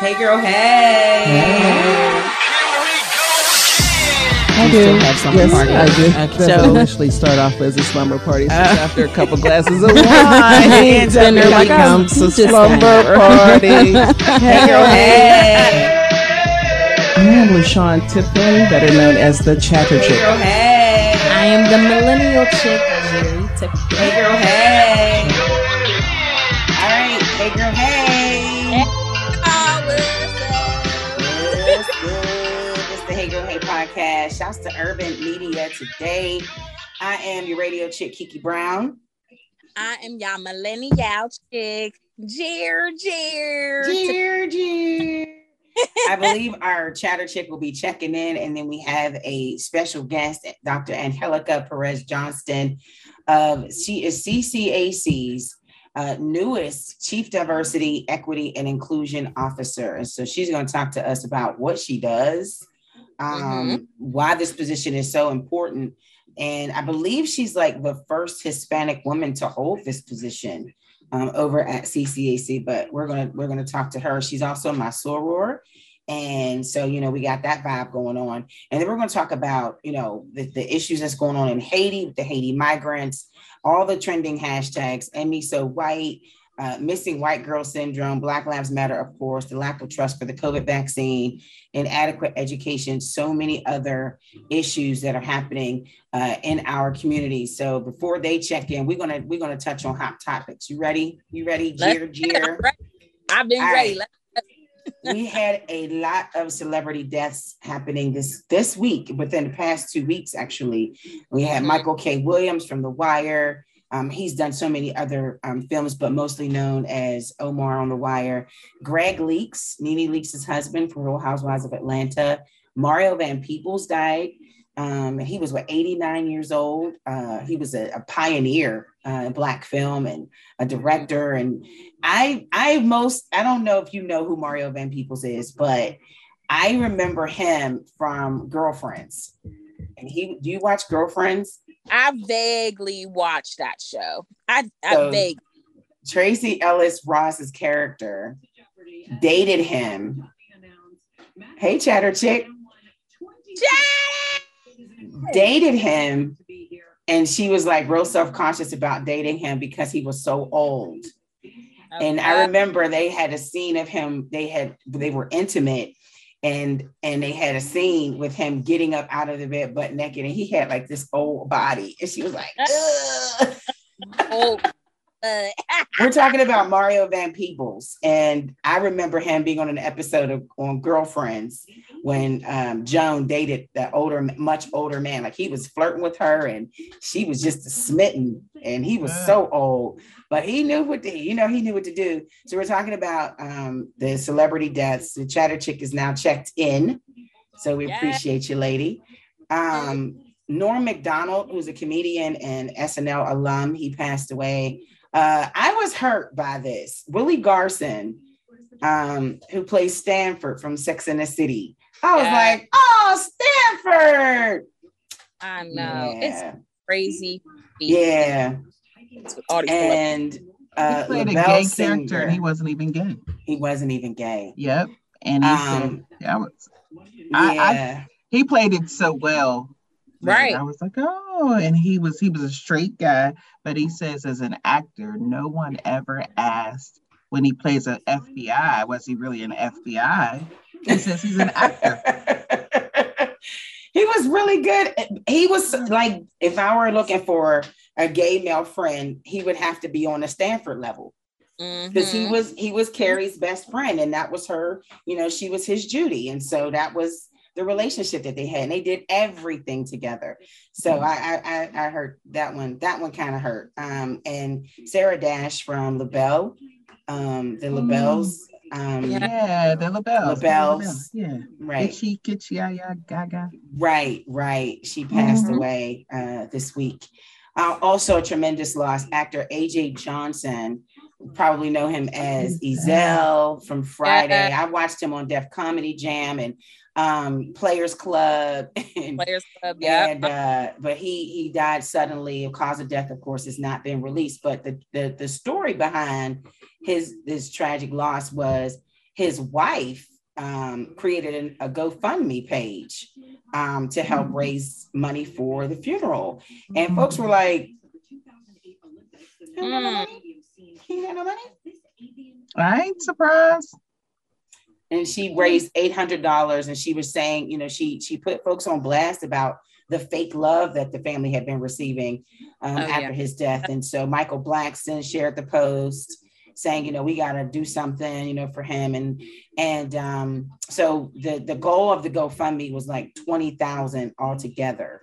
Hey, girl. Hey. hey. I do. Still have some yes, party. I do. Okay. So initially start off as a slumber party. So uh, after a couple glasses of wine, and then it becomes a slumber party. hey, girl. Hey. I am LaShawn Tipton, better known as the Chatter Chick. Hey, girl. Hey. I am the millennial chick, Jerry Tipton. Hey, girl. Hey. Urban Media today. I am your radio chick, Kiki Brown. I am y'all millennial chick, Jer Jer. Jer Jer. I believe our chatter chick will be checking in, and then we have a special guest, Dr. Angelica Perez Johnston. Of she is CCAC's uh, newest Chief Diversity, Equity, and Inclusion Officer, and so she's going to talk to us about what she does um, mm-hmm. why this position is so important. And I believe she's like the first Hispanic woman to hold this position um, over at CCAC. But we're gonna we're gonna talk to her. She's also my soror. And so, you know, we got that vibe going on. And then we're to talk about, you know, the, the issues that's going on in Haiti, the Haiti migrants, all the trending hashtags, and me so white, uh, missing white girl syndrome, Black Lives Matter, of course, the lack of trust for the COVID vaccine, inadequate education, so many other issues that are happening uh, in our community. So before they check in, we're gonna we're gonna touch on hot topics. You ready? You ready? Jeer, jeer. I've been All ready. Right. we had a lot of celebrity deaths happening this this week within the past two weeks actually we had mm-hmm. michael k williams from the wire um, he's done so many other um, films, but mostly known as Omar on the Wire. Gregg Leakes, Nene Leakes' husband from Real Housewives of Atlanta. Mario Van Peebles died. Um, he was what 89 years old. Uh, he was a, a pioneer uh, in black film and a director. And I, I most, I don't know if you know who Mario Van Peebles is, but I remember him from Girlfriends. And he, do you watch Girlfriends? I vaguely watched that show. I, I so, vaguely. Tracee Ellis Ross's character dated him. Hey, Chatter Chick. Dated him, and she was like real self conscious about dating him because he was so old. Okay. And I remember they had a scene of him. They had they were intimate, and and they had a scene with him getting up out of the bed butt naked and he had like this old body and she was like oh we're talking about mario van peebles and i remember him being on an episode of on girlfriends when um, joan dated that older much older man like he was flirting with her and she was just smitten and he was so old but he knew what to, you know, he knew what to do. So we're talking about um, the celebrity deaths. The chatter chick is now checked in. So we appreciate you, lady. Um, Norm Macdonald, who's a comedian and SNL alum, he passed away. Uh, I was hurt by this. Willie Garson, um, who plays Stanford from Sex and the City. I was yeah. like, oh, Stanford. I know. Yeah. It's crazy. Yeah and uh, he played LaBelle a gay Singer. character, and he wasn't even gay. He wasn't even gay. Yep, and he um, said, "Yeah, was, I, yeah. I, he played it so well." Right. I was like, oh, and he was he was a straight guy, but he says as an actor, no one ever asked when he plays an FBI, was he really an FBI? He says he's an actor. he was really good. He was like, if I were looking for a gay male friend, he would have to be on a Stanford level because mm-hmm. he was he was Carrie's best friend, and that was her. You know, she was his Judy, and so that was the relationship that they had. And they did everything together. So mm-hmm. I I I heard that one. That one kind of hurt. Um, and Sarah Dash from LaBelle, um, the LaBelles. Um, yeah, the LaBelles. LaBelles. Yeah. Right. Kitschy, kitschy, yeah, yeah, gaga. Right, right. She passed mm-hmm. away uh, this week. Uh, also, a tremendous loss. Actor AJ Johnson, probably know him as Ezal from Friday. I watched him on Def Comedy Jam and um, Players Club. And, Players Club, yeah. And, uh, but he he died suddenly. A cause of death, of course, has not been released. But the the, the story behind his this tragic loss was his wife um, created a GoFundMe page um, to help raise money for the funeral. And folks were like, Mm. he had no money. I ain't surprised. And she raised eight hundred dollars, and she was saying, you know, she she put folks on blast about the fake love that the family had been receiving um, Oh, after yeah. his death. And so Michael Blackson shared the post saying, you know, we got to do something, you know, for him. And and um, so the the goal of the GoFundMe was like twenty thousand altogether,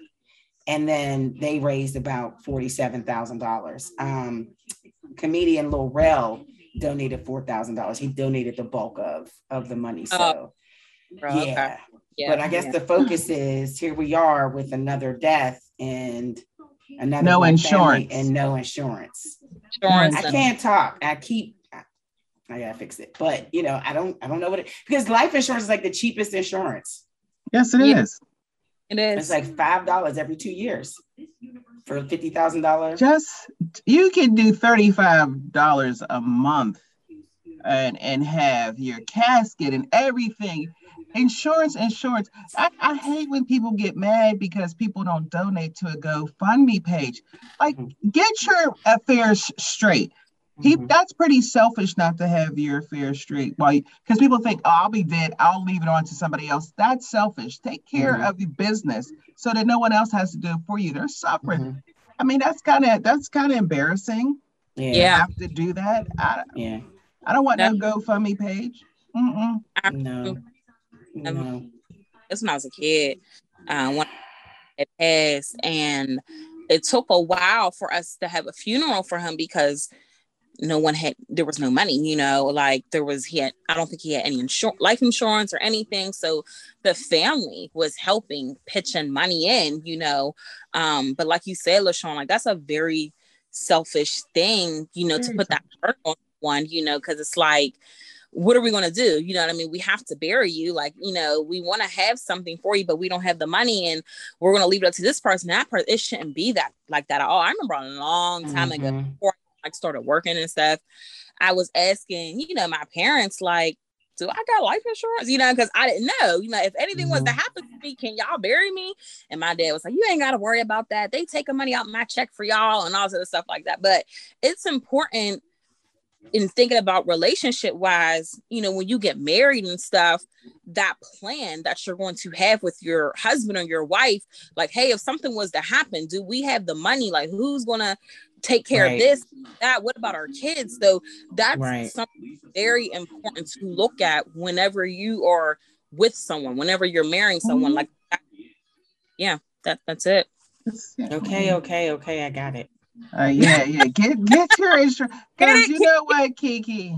and then they raised about forty seven thousand dollars. Um, comedian Laurel donated four thousand dollars. He donated the bulk of of the money. Oh, so Oh, Okay. yeah. Yeah. But I guess yeah. the focus is here we are with another death and another No insurance. and no insurance. Insurance I can't talk. I keep I, I gotta fix it. But you know, I don't I don't know what it because life insurance is like the cheapest insurance. Yes, it is. Yeah. It It's is. like five dollars every two years for fifty thousand dollars. Just you can do thirty-five dollars a month and and have your casket and everything. Insurance, insurance. I, I hate when people get mad because people don't donate to a GoFundMe page. Like, get your affairs straight. He Mhm. that's pretty selfish not to have your affairs straight. Why? Because people think, oh, I'll be dead. I'll leave it on to somebody else. That's selfish. Take care Mhm. of the business so that no one else has to do it for you. They're suffering. Mhm. I mean, that's kind of that's kind of embarrassing. Yeah. Yeah. Have to do that. I Yeah. I don't want no GoFundMe page. Mm-mm. No. No. This when I was a kid. Uh, when it passed, and it took a while for us to have a funeral for him because no one had there was no money you know like there was he had i don't think he had any insur- life insurance or anything. So the family was helping pitching money in you know um but like you said LaShawn, like that's a very selfish thing you know to put that burden on one you know because it's like what are we going to do? You know what i mean? We have to bury you like you know we want to have something for you but we don't have the money and we're going to leave it up to this person that person it shouldn't be that like that at all. I remember a long time ago Mhm. Like started working and stuff, I was asking, you know, my parents, like, do I got life insurance? You know, because I didn't know, you know, if anything was to Mhm. happen to me, can y'all bury me? And my dad was like, you ain't got to worry about that. They taking money out my check for y'all and all sort of stuff like that. But it's important in thinking about relationship wise, you know, when you get married and stuff, that plan that you're going to have with your husband or your wife, like, hey, if something was to happen, do we have the money? Like, who's gonna take care Right. of this, that? What about our kids? So that's Right. something very important to look at whenever you are with someone, whenever you're marrying someone. Mhm. Like, that. yeah, that that's it. Okay, okay, okay. I got it. Uh, yeah, yeah. Get get your insurance. Because you know what, Kiki?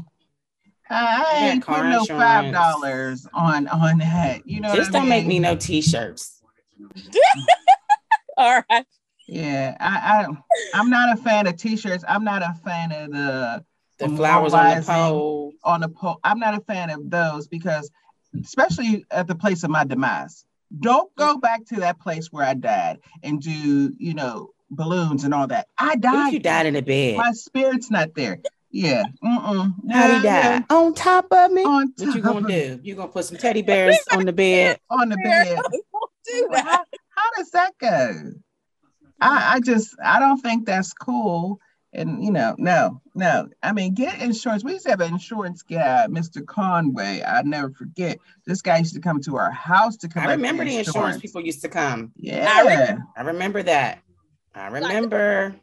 I, I Yeah, ain't car putting no five dollars on on that. You know, Just what I don't make me no t-shirts. All right. Yeah, I, I I'm not a fan of t-shirts. I'm not a fan of the The um, flowers on the pole. on the pole. I'm not a fan of those because, especially at the place of my demise, don't go back to that place where I died and do you know balloons and all that. I died. you died in a bed? My spirit's not there. Yeah. Mm-mm. How'd he Yeah, die? On top of me? yeah. On What you gonna do? You gonna put some teddy bears on the bed? On the bed. Do Well, that. how, how does that go? I, I just I don't think that's cool. And you know, no, no. I mean, get insurance. We used to have an insurance guy, Mr. Conway. I never forget. This guy used to come to our house to come. I remember the insurance people used to come. Yeah. I remember that. I remember.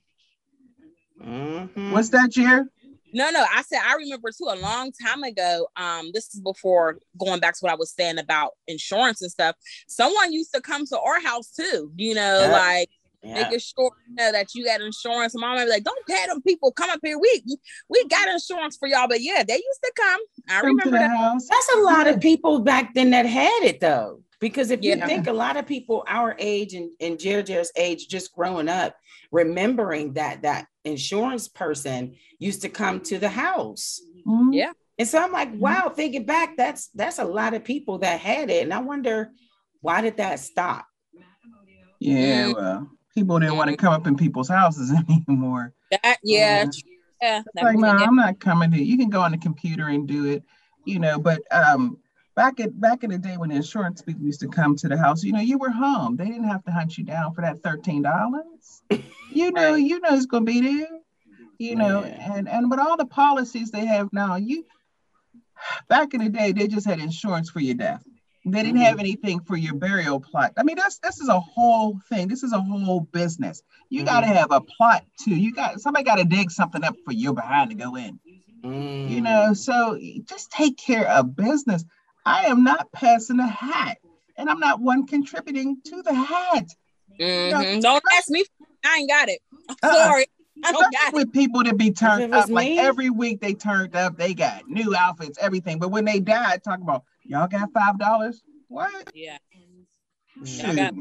Mhm. What's that year? No, no, I said I remember too a long time ago. Um, this is before going back to what I was saying about insurance and stuff. Someone used to come to our house too, you know, Yeah. like Yeah. making sure you know, that you got insurance. And mom would be like, "Don't pay them people come up here. We we got insurance for y'all." But yeah, they used to come. I Come remember that. house. That's a lot of people back then that had it though. Because if you Yeah. think a lot of people our age and, and Jer's age just growing up, remembering that that insurance person used to come to the house. Mhm. Yeah. And so I'm like, Mhm. wow, thinking back, that's that's a lot of people that had it. And I wonder why did that stop? Yeah. Mm. Well, people didn't want to come up in people's houses anymore. That yeah, Yeah. That like, no. I'm not coming to. You can go on the computer and do it. you know, but um back at back in the day when the insurance people used to come to the house, you know, you were home. They didn't have to hunt you down for that thirteen dollars. You know, you know it's gonna be there. You know, yeah. and and with all the policies they have now, you back in the day they just had insurance for your death. They didn't mm-hmm. have anything for your burial plot. I mean, that's this is a whole thing. This is a whole business. You mm-hmm. got to have a plot too. You got somebody got to dig something up for your behind to go in. Mm. You know, so just take care of business. I am not passing a hat, and I'm not one contributing to the hat. Mm-hmm. You know, Don't ask me. I ain't got it. I'm uh-uh. sorry. I don't got with people to be turned up. Me? Like every week they turned up, they got new outfits, everything. But when they died, talk about y'all got five dollars. What? Yeah. Shoot. got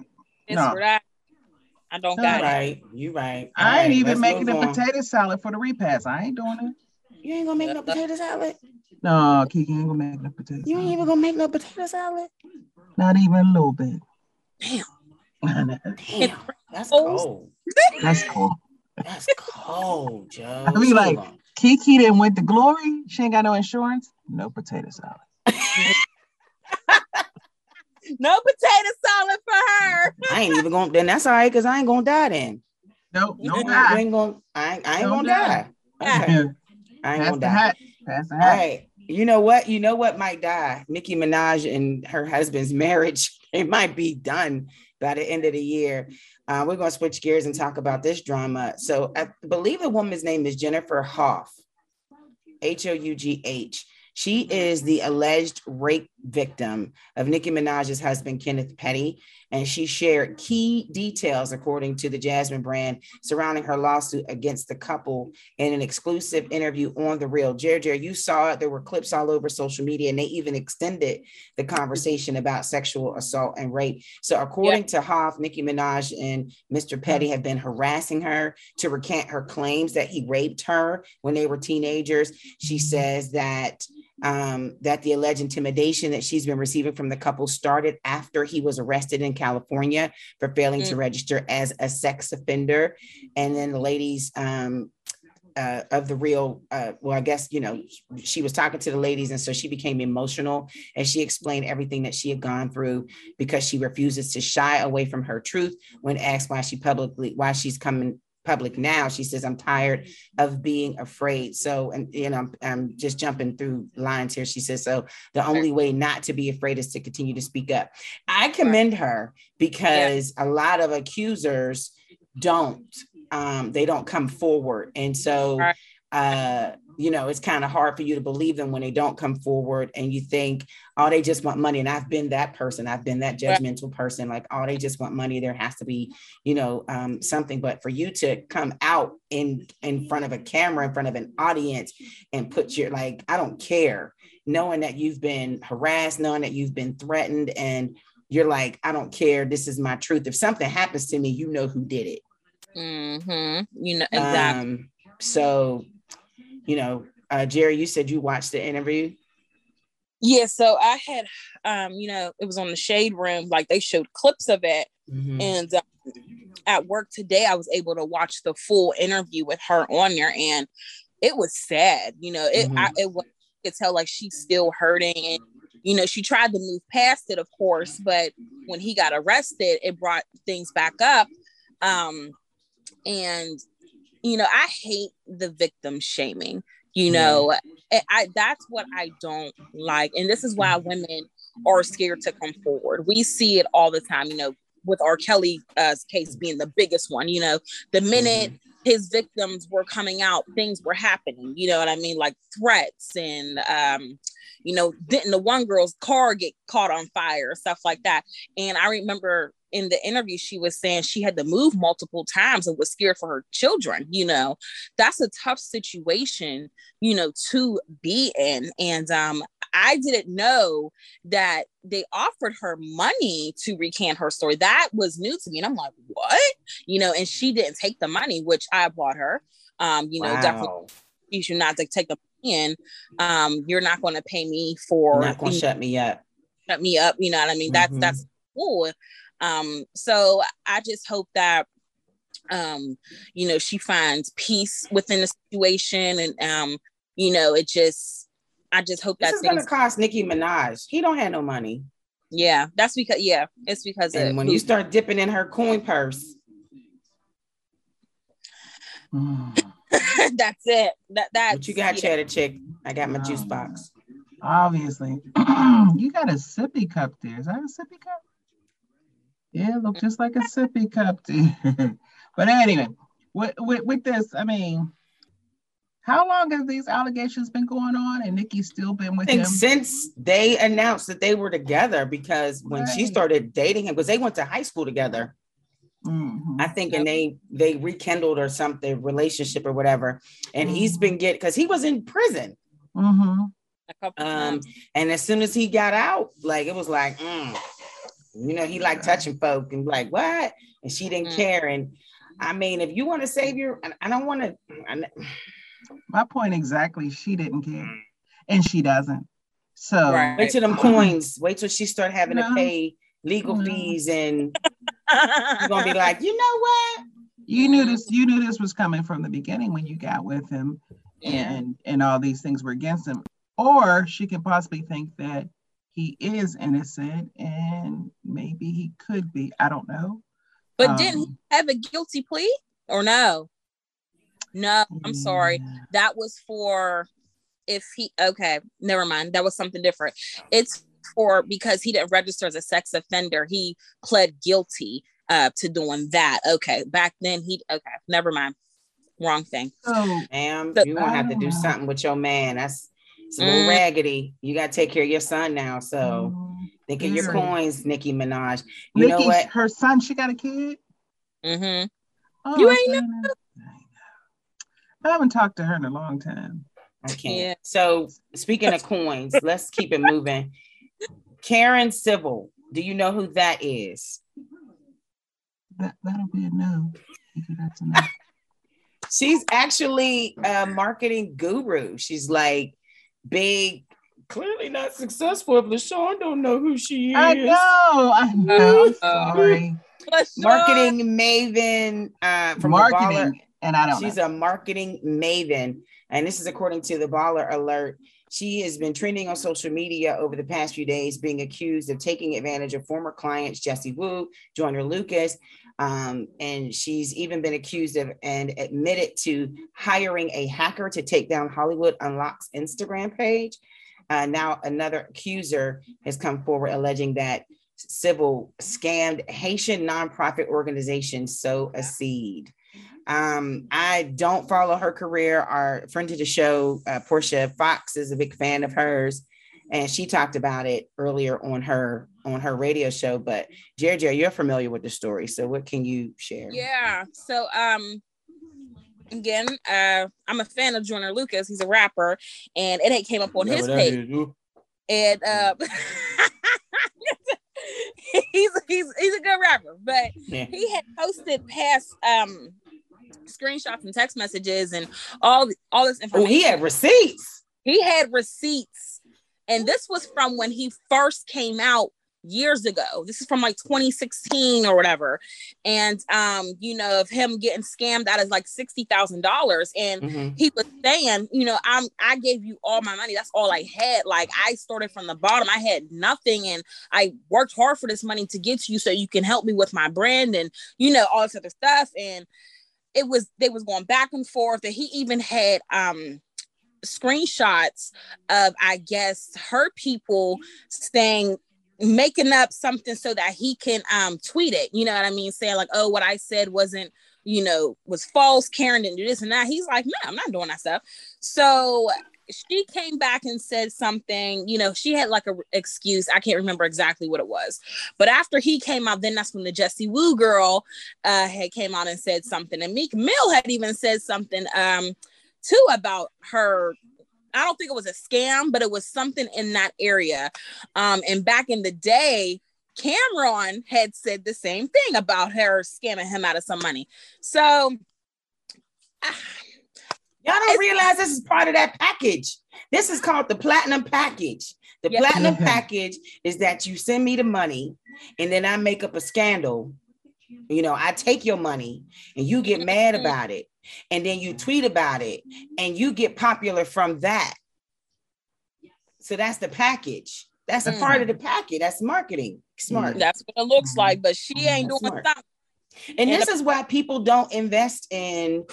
no. for. I don't got right. it. You right. I right. ain't even making a potato salad for the repast. I ain't doing it. You ain't gonna make no potato salad. No, Kiki ain't gonna make no potato. You ain't even gonna make no potato salad. Not even a little bit. Damn. Damn. That's cold. That's cold. That's cold, Joe. I mean, like Kiki didn't win the glory. She ain't got no insurance. No potato salad. no potato salad for her. I ain't even gonna. Then that's all right, cause I ain't gonna die then. Nope, no, no. I ain't gonna. I ain't, I ain't gonna die. die. Okay. I ain't Pass gonna die. Hat. Pass the hat. All right. You know what? You know what might die? Nicki Minaj and her husband's marriage. It might be done by the end of the year. Uh, we're going to switch gears and talk about this drama. So I believe the woman's name is Jennifer Hough, H O U G H. She is the alleged rape victim of Nicki Minaj's husband, Kenneth Petty, and she shared key details, according to the Jasmine brand, surrounding her lawsuit against the couple in an exclusive interview on The Real. Jerry, Jerry, you saw it. There were clips all over social media, and they even extended the conversation about sexual assault and rape. So, according yeah. to Hough, Nicki Minaj and Mr. Mm-hmm. Petty have been harassing her to recant her claims that he raped her when they were teenagers. She mm-hmm. says that um, that the alleged intimidation that she's been receiving from the couple started after he was arrested in California for failing mm-hmm. to mm. register as a sex offender. And then the ladies um, uh, of the real, uh, well, I guess, you know, she was talking to the ladies. And so she became emotional and she explained everything that she had gone through because she refuses to shy away from her truth when asked why she publicly, why she's coming public now. She says, I'm tired of being afraid. So, and you know, I'm, I'm, just jumping through lines here. She says, so the only way not to be afraid is to continue to speak up. I commend her because yeah. a lot of accusers don't, um, they don't come forward. And so, uh, you know, it's kind of hard for you to believe them when they don't come forward and you think, oh, they just want money. And I've been that person. I've been that judgmental person. Like, oh, they just want money. There has to be, you know, um, something. But for you to come out in in front of a camera, in front of an audience, and put your like, I don't care, knowing that you've been harassed, knowing that you've been threatened, and you're like, I don't care. This is my truth. If something happens to me, you know who did it. Mm-hmm. You know exactly. Um, so you know, uh, Jerry, you said you watched the interview. Yeah, so I had, um, you know, it was on the Shade Room, like they showed clips of it, mm-hmm. and uh, at work today, I was able to watch the full interview with her on there, and it was sad. You know, it mm-hmm. I, it was you could tell like she's still hurting, and you know, she tried to move past it, of course, but when he got arrested, it brought things back up. Um, and you know, I hate the victim shaming. You know, I, I that's what I don't like, and this is why women are scared to come forward. We see it all the time. You know, with R. Kelly uh, case being the biggest one. You know, the minute mm-hmm. his victims were coming out, things were happening. You know what I mean? Like threats and um, you know, didn't the one girl's car get caught on fire, stuff like that. And I remember in the interview she was saying she had to move multiple times and was scared for her children you know that's a tough situation you know to be in and um I didn't know that they offered her money to recant her story. That was new to me. And I'm like, what? You know, and she didn't take the money, which I applaud her. Um, you know, wow. definitely you should not take the money um, you're not going to pay me for you're not going to shut me up. Shut me up. You know what I mean? Mm-hmm. That's that's cool. Um, so I just hope that um, you know, she finds peace within the situation and um, you know, it just I just hope This that is gonna cost Nicki Minaj. He don't have no money. yeah, that's because yeah, it's because And of when you start dipping in her coin purse, that's it. That that's what you got, yeah. cheddar chick? I got my juice Um, box. Obviously, you got a sippy cup there. Is that a sippy cup? Yeah, it look just like a sippy cup there. but anyway, with, with with this, I mean, how long have these allegations been going on, and Nikki's still been I with think him? since they announced that they were together, because when she started dating him, because they went to high school together, Mhm. I think, and they they rekindled or something relationship or whatever. And he's been get because he was in prison. Mhm. a couple Um, times. and as soon as he got out, like it was like, mm, you know, he liked touching folk and like what? And she didn't Mm. care. And I mean, if you want to save your, I- I don't want to. My point exactly. She didn't care, mm. and she doesn't. So Right. Wait till them um, coins. Wait till she start having No. to pay legal No. fees, and you're gonna be like, you know what? you knew this. You knew this was coming from the beginning when you got with him, yeah. and and all these things were against him. Or she can possibly think that he is innocent, and maybe he could be. I don't know. But didn't he Um, have a guilty plea or no? No, I'm sorry. That was for if he okay, never mind. That was something different. It's for because he didn't register as a sex offender, he pled guilty uh to doing that. Okay. Back then he okay, never mind. Wrong thing. So Ma'am, The- you gonna have to do something with your man. That's it's a little Mm. raggedy. You gotta take care of your son now. So um, think of your coins, Nicki Minaj. You know what? her son. She got a kid. Mm-hmm. Oh, You I ain't know. I know. I haven't talked to her in a long time. I can't. Yeah. So speaking of coins, let's keep it moving. Karen Civil, do you know who that is? That that'll be a no. That's a no. She's actually a marketing guru. She's like big, clearly not successful. If LaShawn don't know who she is. I know. I know. I'm sorry. Marketing maven uh, from the Baller. Marketing, and I don't She's know. a marketing maven. And this is according to the Baller Alert. She has been trending on social media over the past few days, being accused of taking advantage of former clients Jessie Woo, Joyner Lucas. Um, and she's even been accused of and admitted to hiring a hacker to take down Hollywood Unlocked's Instagram page. Uh, now, another accuser has come forward alleging that Civil scammed Haitian nonprofit organization Sow a Seed. Um, I don't follow her career. Our friend of the show, uh, Portia Fox, is a big fan of hers, and she talked about it earlier on her on her radio show. But Jerry, Jerry, you're familiar with the story, so what can you share? Yeah. So um again, uh I'm a fan of Joyner Lucas. He's a rapper, and it had came up on his page. And uh he's he's he's a good rapper, but Yeah. he had posted past um screenshots and text messages and all all this Oh, information. he had receipts. he had receipts and this was from when he first came out years ago this is from like 2016 or whatever and um you know of him getting scammed out of like $60,000 and Mhm. he was saying, you know, I'm I gave you all my money. That's all I had. Like I started from the bottom. I had nothing and I worked hard for this money to get to you so you can help me with my brand and you know all this other stuff. And it was they was going back and forth. And he even had um screenshots of I guess her people saying making up something so that he can um tweet it. You know what I mean? Saying like, oh, what I said wasn't you know, was false. Karen didn't do this and that. He's like, no, I'm not doing that stuff. So she came back and said something, you know, she had like a excuse. I can't remember exactly what it was. But after he came out, then that's when the Jessie Woo girl uh had came out and said something. And Meek Mill had even said something um too about her. I don't think it was a scam, but it was something in that area. Um, and back in the day, Cam'ron had said the same thing about her scamming him out of some money. So ah, Y'all don't realize this is part of that package. This is called the platinum package. The Yeah. platinum Mhm. package is that you send me the money and then I make up a scandal. You know, I take your money and you get mad Mhm. about it. And then you tweet about it and you get popular from that. So that's the package. That's a Mm. part of the package. That's marketing. Smart. That's what it looks Mhm. like, but she ain't That's doing smart. something. And And this is why people don't invest in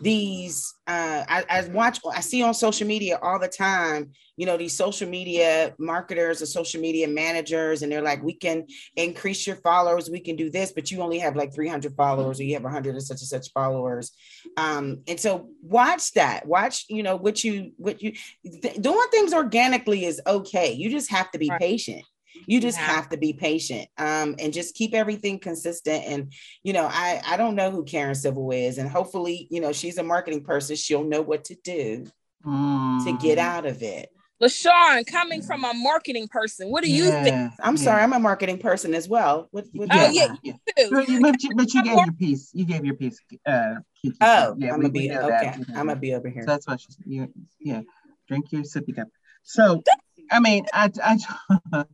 these uh I, I watch I see on social media all the time, you know, these social media marketers or social media managers, and they're like, we can increase your followers, we can do this, but you only have like 300 followers or you have 100 and such and such followers. Um, and so watch that, watch, you know, what you what you th- doing things organically is okay. You just have to be Right. patient. You just Yeah. have to be patient um, and just keep everything consistent. And you know, I I don't know who Karen Civil is, and hopefully, you know, she's a marketing person. She'll know what to do to get Mm. out of it. LaShawn, coming from a marketing person, what do you think? I'm yeah. sorry, I'm a marketing person as well. What, what Oh, do yeah, you- too? But you, but you, but you gave your piece. You gave your piece. Uh, Kiki. Oh, yeah, I'm we- gonna be okay. that, we know I'm gonna be over here. So that's what she's. You, yeah, drink your sippy cup. So, I mean, I, I,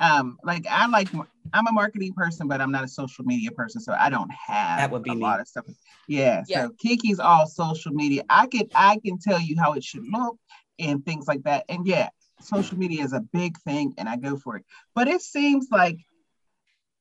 um, like I like. I'm a marketing person, but I'm not a social media person, so I don't have That would be a me. lot of stuff. Yeah, Yeah. so Kiki's all social media. I can I can tell you how it should look and things like that. And yeah, social media is a big thing, and I go for it. But it seems like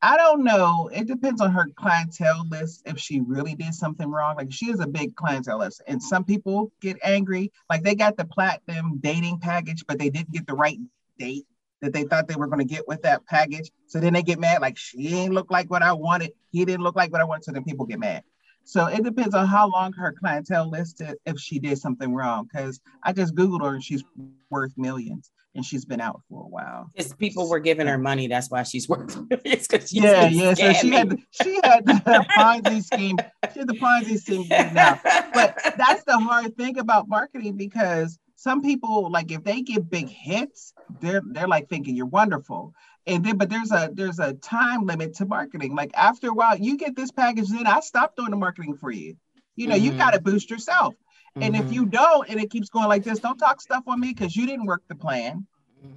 I don't know. It depends on her clientele list if she really did something wrong. Like she has a big clientele list, and some people get angry. Like they got the platinum dating package, but they didn't get the right date that they thought they were going to get with that package. So then they get mad, like she didn't look like what I wanted. He didn't look like what I wanted. So then people get mad. So it depends on how long her clientele listed if she did something wrong. Because I just googled her and she's worth millions, and she's been out for a while. Because people were giving her money, that's why she's it's because she's yeah, yeah. So she had the, she had the Ponzi scheme. She had the Ponzi scheme now. But that's the hard thing about marketing because some people like if they get big hits, they're they're like thinking you're wonderful. And then but there's a there's a time limit to marketing. Like after a while, you get this package, then I stop doing the marketing for you. You know, you Mhm. gotta boost yourself. And if Mhm. you don't, and it keeps going like this, don't talk stuff on me because you didn't work the plan.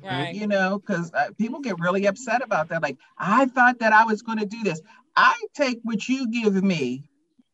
Right. you know, because uh, people get really upset about that. Like, I thought that I was going to do this. I take what you give me,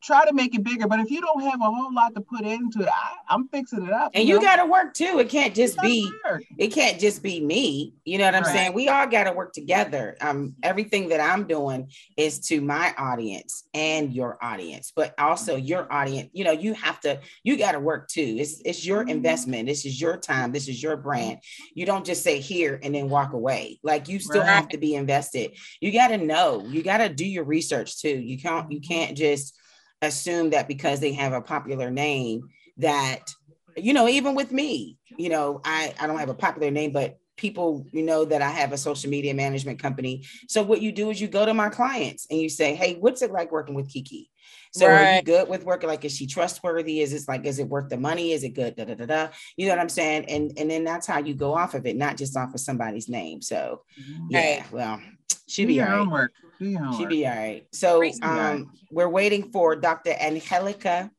try to make it bigger. But if you don't have a whole lot to put into it, I, I'm fixing it up. And you know? got to work too. It can't just be work. it can't just be me. You know what I'm Right. saying? We all got to work together. Um, everything that I'm doing is to my audience and your audience, but also your audience. You know, you have to, you got to work too. It's it's your investment. This is your time. This is your brand. You don't just say here and then walk away. Like you still Right. have to be invested. You got to know. You got to do your research too. You can't you can't just assume that because they have a popular name that you know even with me you know i i don't have a popular name but people you know that i have a social media management company. So what you do is you go to my clients and you say hey what's it like working with kiki? So are you good with working? Like is she trustworthy? Is this like is it worth the money? Is it good? Da, da, da, da. you know what i'm saying? And and then that's how you go off of it not just off of somebody's name. So yeah well she Do be your all right homework. Do your homework. she be all right. So um, we're waiting for Dr. Angelica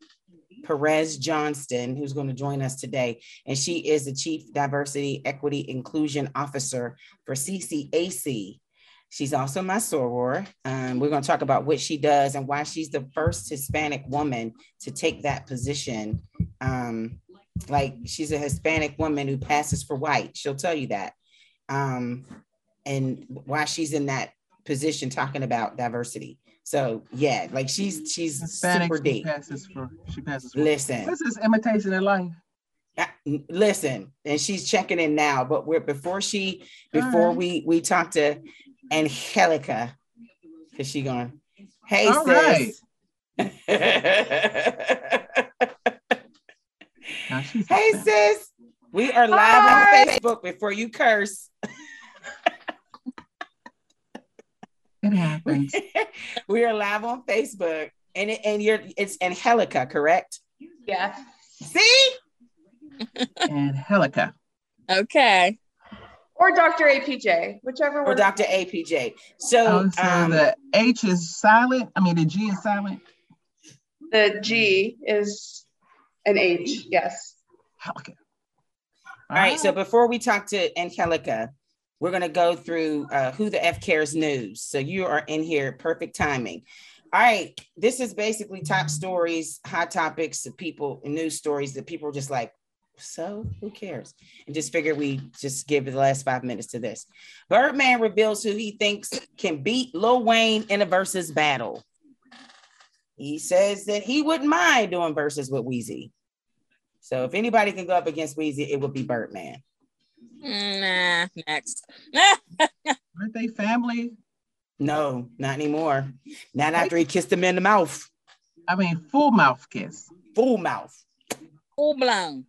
Perez Johnston, who's going to join us today. And she is the Chief Diversity, Equity, Inclusion Officer for CCAC. She's also my soror. Um, we're going to talk about what she does and why she's the first Hispanic woman to take that position. Um, like she's a Hispanic woman who passes for white. She'll tell you that. Um, and why she's in that position talking about diversity. So yeah, like she's she's Hispanics, super she deep. passes for. She passes for. Listen, This is imitation of life. listen, and she's checking in now. But we're before she before right. we we talk to Angelica, because she going, hey All sis. She's hey sis, we are live Hi. on Facebook before you curse. It happens. we are live on Facebook, and it, and you're it's Angelica, correct? Yeah. See, and Helica. Okay. Or Dr. APJ, whichever or. Dr. APJ. So, Oh, so um, the H is silent. I mean, the G is silent. The G is an H. Yes. Helica. all right. So before we talk to Angelica, we're going to go through uh, who the F cares news. So you are in here, perfect timing. All right. This is basically top stories, hot topics of people, news stories that people are just like, So who cares? And just figure we just give the last five minutes to this. Birdman reveals who he thinks can beat Lil Wayne in a Verzuz battle. He says that he wouldn't mind doing Verzuz with Weezy. So if anybody can go up against Weezy, it would be Birdman. Nah, next. Aren't they family? No, not anymore. Not after he kissed him in the mouth. I mean, full mouth kiss. Full mouth. Full blown.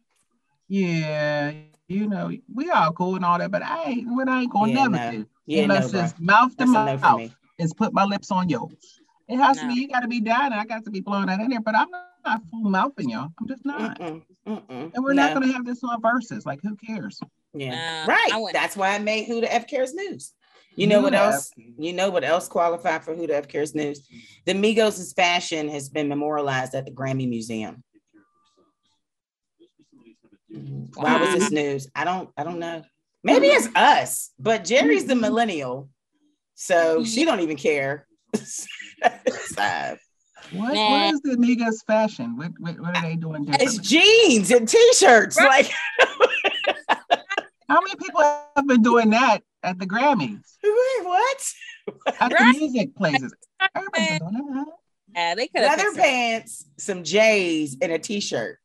Yeah, you know, we all cool and all that, but I ain't what I ain't gonna Yeah, never no. do. Yeah, Unless no, it's mouth to That's a no for mouth me. is put my lips on yours. It has to be, you gotta be down and I got to be blowing that in there, but I'm not full mouthing y'all. I'm just not. Mm-mm, mm-mm. And we're not gonna have this on Verzuz. Like, who cares? Yeah, Uh, right. That's why I made Who the F Cares News. You know Who what else? F- You know what else qualified for Who the F Cares News? The Migos' fashion has been memorialized at the Grammy Museum. Why was this news? I don't. I don't know. Maybe it's us, but Jerry's the millennial, so she don't even care. So, What, Nah. what is the Migos fashion? What, what, what are they doing it's jeans and t-shirts. Right. Like How many people have been doing that at the Grammys? wait, what? At Right. the music places? Everybody's doing that. Yeah, they could have Leather pants, some J's, and a t-shirt.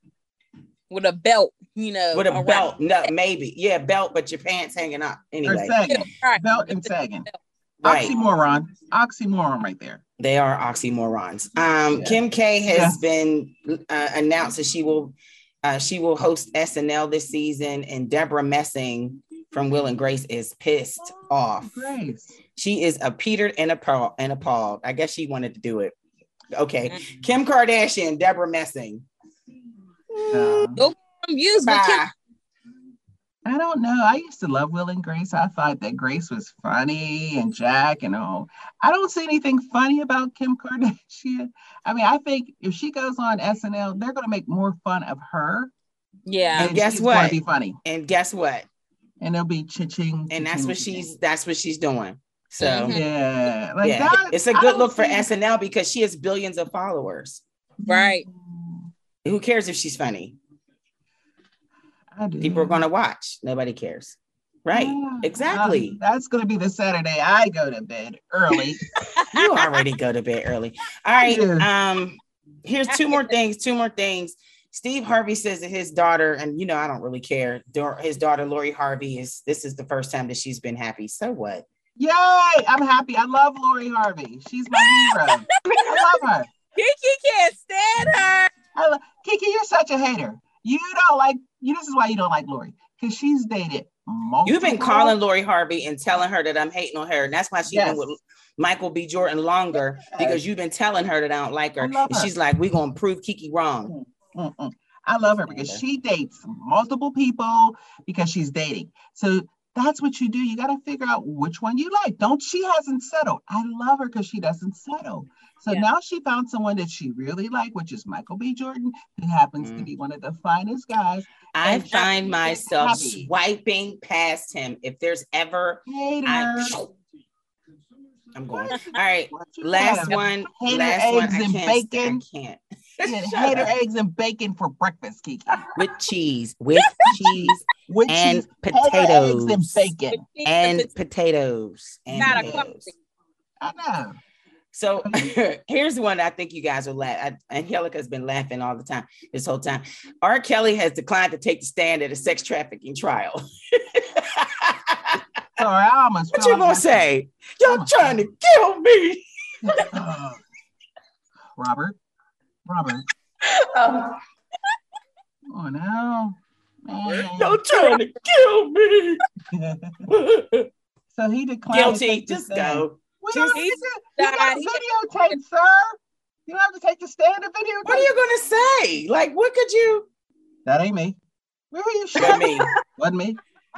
with a belt, you know, with a belt. No, maybe. Yeah, belt, but your pants hanging up. Or Anyway, sagging. Right. Belt and sagging. right. Oxymoron. Oxymoron right there. They are oxymorons. Um, Yeah. Kim K has Yeah. been uh, announced that she will uh, she will host SNL this season, and Debra Messing from Will and Grace is pissed off. Grace. She is a petered and appalled and appalled. I guess she wanted to do it. Okay, Mm. Kim Kardashian, Debra Messing. Uh, I'm used, but Kim, Bye. I don't know. I used to love Will and Grace. I thought that Grace was funny and Jack and all. I don't see anything funny about Kim Kardashian. I mean, I think if she goes on SNL, they're going to make more fun of her. yeah, And guess she's gonna what? Be funny, And guess what? and they'll be cha-ching. And that's cha-ching, what cha-ching. she's that's what she's doing. So. Mhm. Yeah, like yeah, that. it's a I good don't look for see- SNL because she has billions of followers. right. Who cares if she's funny? People are going to watch. Nobody cares. Right. Yeah. Exactly. Um, that's going to be the Saturday I go to bed early. you already go to bed early. All right. Yeah. Um, here's two more things. Two more things. Steve Harvey says that his daughter, and you know, I don't really care. His daughter, Lori Harvey, is this is the first time that she's been happy. So what? Yay! I'm happy. I love Lori Harvey. She's my hero. I love her. Kiki can't stand her. Kiki, you're such a hater. You don't like you. This is why you don't like Lori because she's dated. Multiple, You've been calling Lori Harvey and telling her that I'm hating on her, and that's why she's Yes. been with Michael B. Jordan longer because you've been telling her that I don't like her. Love And she's like, "We're gonna prove Kiki wrong." Mm-mm. I love her because she dates multiple people because she's dating. So that's what you do. You got to figure out which one you like. Don't she hasn't settled. I love her because she doesn't settle. So Yeah. now she found someone that she really liked, which is Michael B. Jordan, who happens to Mm. be one of the finest guys. I And find myself happy. swiping past him. If there's ever, Hater. I, I'm going. All right, last one. Hater Last one. eggs I and can't. sta- bacon. I can't. Shut hater up. eggs and bacon for breakfast, Kiki. with cheese, with cheese With and cheese, hater eggs and potatoes bacon. and potatoes and Not a potatoes. I know. So here's the one I think you guys will laugh. I, Angelica's been laughing all the time this whole time. R. Kelly has declined to take the stand at a sex trafficking trial. Sorry, I almost what you gonna say? Um, y'all trying to kill me? Robert, Robert. Oh, Oh no. Y'all trying to kill me? So he declined. to Guilty. Just go. We don't need to, you got died. a He- videotape, sir. You don't have to take the stand to videotape. What are you gonna say? Like, what could you? That ain't me. Where are you What showing me? Wasn't me.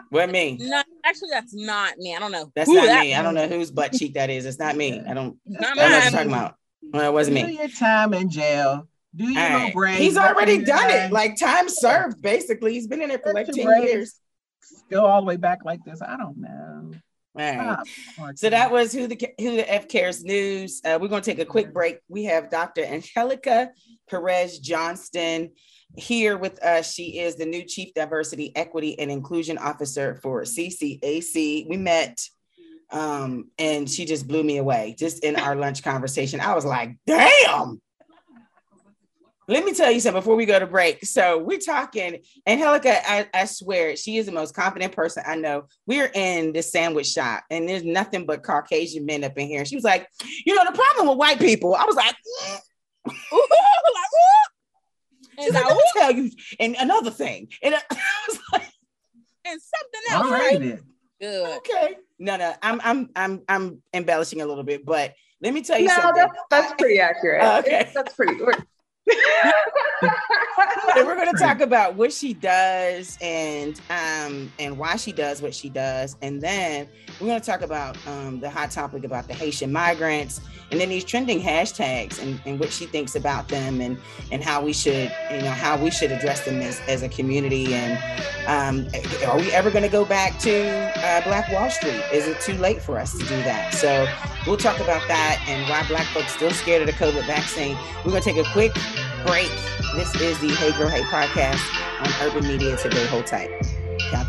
What me? No, actually, that's not me. I don't know. That's who not that me. I don't know whose butt cheek that is. It's not me. I don't. Not I don't know what you're talking about. Well, it wasn't Do me. your time in jail. Do your All little right. break. He's already done guy it. Like time served, basically. He's been in there for like Let 10 your years. Go all the way back like this. I don't know. All right. Stop, So that was who the who the F cares news. Uh, we're going to take a quick break. We have Dr. Angelica Perez Johnston here with us. She is the new Chief Diversity, Equity, and Inclusion Officer for CCAC. We met um, and she just blew me away just in our lunch conversation. I was like, damn. Let me tell you something before we go to break. So we're talking, and Helica, I, I swear, she is the most confident person I know. We're in the sandwich shop, and there's nothing but Caucasian men up in here. She was like, you know, the problem with white people. I was like, mm. like She's like, let me tell you, and another thing, and I was like, and something else. Right? Good. Okay. No, no, I'm I'm I'm I'm embellishing a little bit, but let me tell you no, something. That's, that's pretty accurate. okay. That's pretty good. And we're going to talk about what she does and um and why she does what she does. And then we're going to talk about um, the hot topic about the haitian migrants and then these trending hashtags and, and what she thinks about them and and how we should you know how we should address them as, as a community. And um, are we ever going to go back to uh, black wall street? Is it too late for us to do that? So we'll talk about that and why black folks still scared of the covid vaccine. We're going to take a quick break. This is the hey girl hey podcast on urban media today hold tight. Five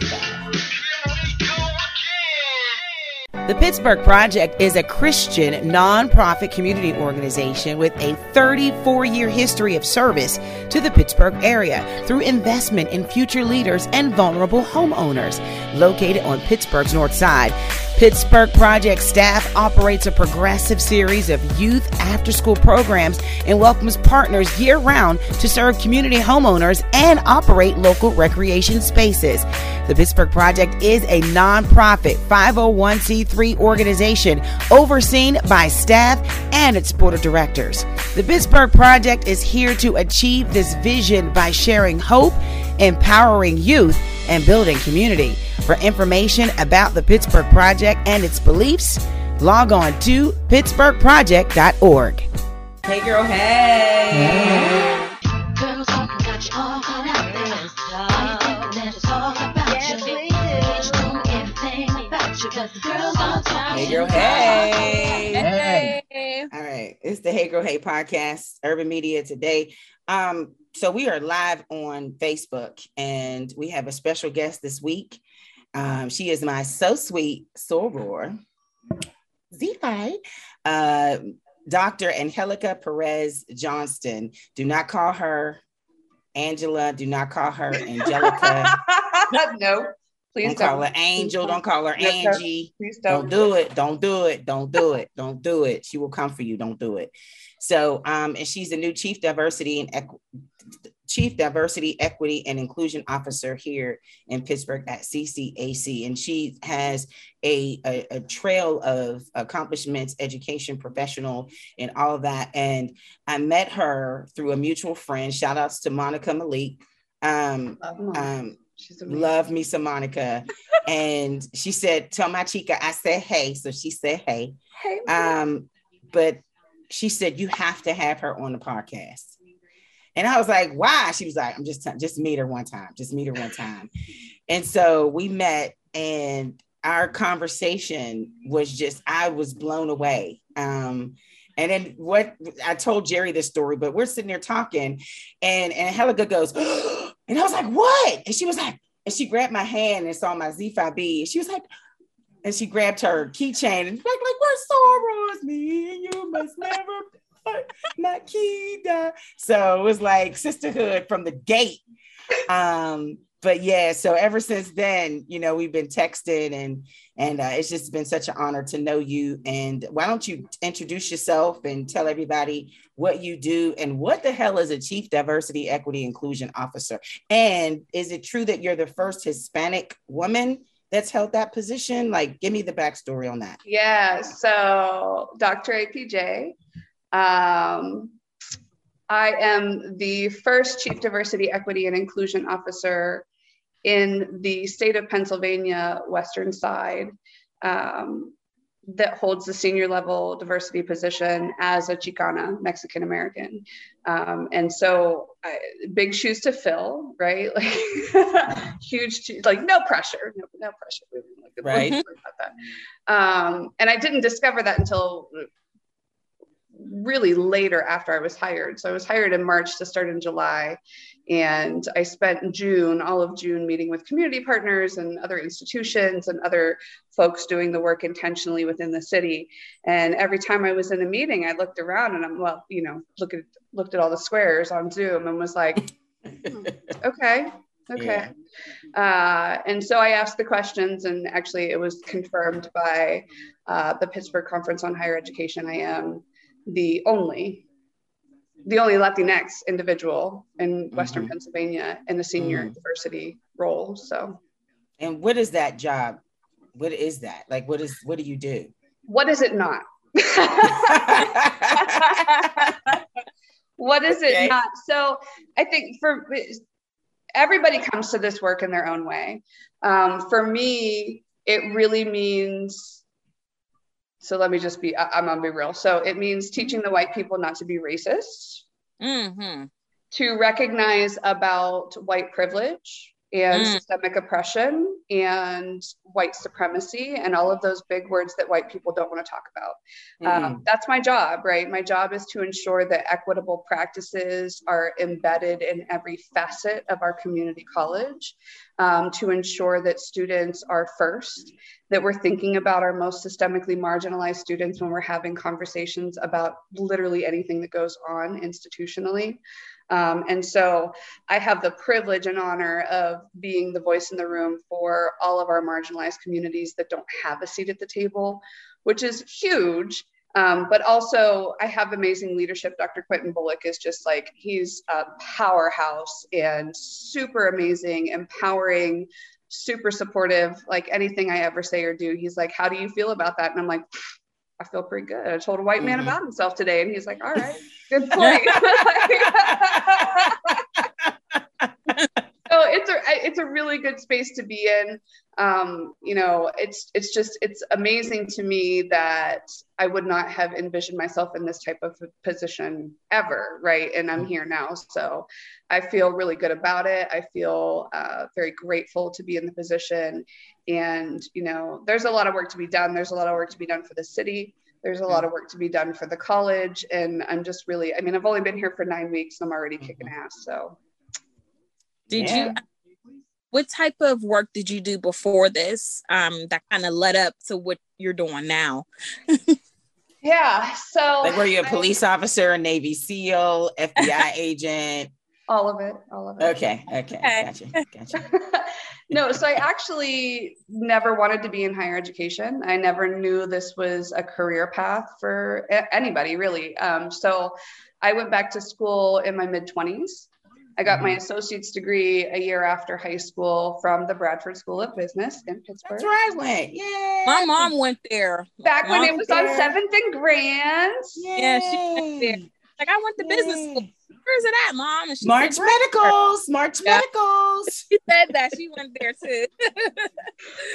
the Pittsburgh Project is a Christian nonprofit community organization with a 34 year history of service to the Pittsburgh area through investment in future leaders and vulnerable homeowners. Located on Pittsburgh's north side, Pittsburgh Project staff operates a progressive series of youth after school programs and welcomes partners year round to serve community homeowners and operate local recreation spaces. The Pittsburgh Project is a nonprofit 501c3 organization overseen by staff and its board of directors. The Pittsburgh Project is here to achieve this vision by sharing hope, empowering youth, and building community. For information about the Pittsburgh Project and its beliefs, log on to pittsburghproject.org. Hey, girl, hey. hey. Hey girl, hey. hey. All right. It's the Hey Girl Hey podcast, Urban Media today. Um, so we are live on Facebook and we have a special guest this week. Um, she is my so sweet soror, Z5, uh, Dr. Angelica Perez Johnston. Do not call her Angela. Do not call her Angelica. no, please don't, don't, call her Angel. Don't call her Angie. Please don't. don't do it. Don't do it. Don't do it. Don't do it. She will come for you. Don't do it. So, um, and she's the new chief diversity and equ- Chief Diversity, Equity, and Inclusion Officer here in Pittsburgh at CCAC. And she has a, a, a, trail of accomplishments, education, professional, and all of that. And I met her through a mutual friend. Shout outs to Monica Malik. Um, um, love me some Monica. and she said, Tell my chica, I said, Hey. So she said, Hey. Hey. Um, but she said, You have to have her on the podcast. And I was like, why? She was like, I'm just t- just meet her one time, just meet her one time. And so we met and our conversation was just, I was blown away. Um, and then what I told Jerry this story, but we're sitting there talking, and and Helica goes, and I was like, what? And she was like, and she grabbed my hand and saw my Z5B. She was like, and she grabbed her keychain and like, like we're sorors, me and you must never Makida. So it was like sisterhood from the gate. Um, but yeah, so ever since then, you know, we've been texting and and uh, it's just been such an honor to know you. And why don't you introduce yourself and tell everybody what you do and what the hell is a chief diversity, equity, inclusion officer? And is it true that you're the first Hispanic woman that's held that position? Like, give me the backstory on that. Yeah. So Dr. APJ um, I am the first Chief Diversity, Equity, and Inclusion Officer in the state of Pennsylvania, Western side, um, that holds the senior level diversity position as a Chicana, Mexican American. Um, and so, I, big shoes to fill, right? Like, huge, like, no pressure, no, no pressure. Right. Um, and I didn't discover that until really later after I was hired. So I was hired in March to start in July. And I spent June, all of June, meeting with community partners and other institutions and other folks doing the work intentionally within the city. And every time I was in a meeting, I looked around and I'm, well, you know, look at, looked at all the squares on Zoom and was like, hmm, okay, okay. Yeah. Uh, and so I asked the questions, and actually, it was confirmed by uh, the Pittsburgh Conference on Higher Education. I am the only the only Latinx individual in Western mm-hmm. Pennsylvania in the senior mm. diversity role. So, and what is that job? What is that? Like, what is what do you do? What is it not? what is okay. it not? So, I think for everybody comes to this work in their own way. Um, for me, it really means so let me just be, I, am gonna be real. So it means teaching the white people not to be racist, mm-hmm. to recognize about white privilege, and mm. systemic oppression and white supremacy and all of those big words that white people don't want to talk about. Mm. Um, that's my job, right? My job is to ensure that equitable practices are embedded in every facet of our community college, um, to ensure that students are first, that we're thinking about our most systemically marginalized students when we're having conversations about literally anything that goes on institutionally. Um, and so I have the privilege and honor of being the voice in the room for all of our marginalized communities that don't have a seat at the table, which is huge. Um, but also, I have amazing leadership. Dr. Quintin Bullock is just like, he's a powerhouse and super amazing, empowering, super supportive. Like anything I ever say or do, he's like, How do you feel about that? And I'm like, I feel pretty good. I told a white man mm-hmm. about himself today, and he's like, "All right, good point." so it's a it's a really good space to be in. Um, you know, it's it's just it's amazing to me that I would not have envisioned myself in this type of position ever, right? And I'm here now, so I feel really good about it. I feel uh, very grateful to be in the position, and you know, there's a lot of work to be done. There's a lot of work to be done for the city there's a lot of work to be done for the college and i'm just really i mean i've only been here for nine weeks and i'm already kicking mm-hmm. ass so did yeah. you what type of work did you do before this um, that kind of led up to what you're doing now? Yeah so like were you a police I, officer a navy seal fbi agent? All of it all of it. Okay okay, okay. gotcha gotcha. No so i actually never wanted to be in higher education. I never knew this was a career path for anybody really. Um, so i went back to school in my mid 20s I got my mm-hmm. associate's degree a year after high school from the Bradford School of Business in Pittsburgh. That's where I went. Yeah. My mom went there. Back when it was there. on Seventh and Grand. Yay. Yeah, she went there. Like I went to Yay. business school. Where's it at, mom? And she March said, Medicals. March yeah. Medicals. She said that she went there too.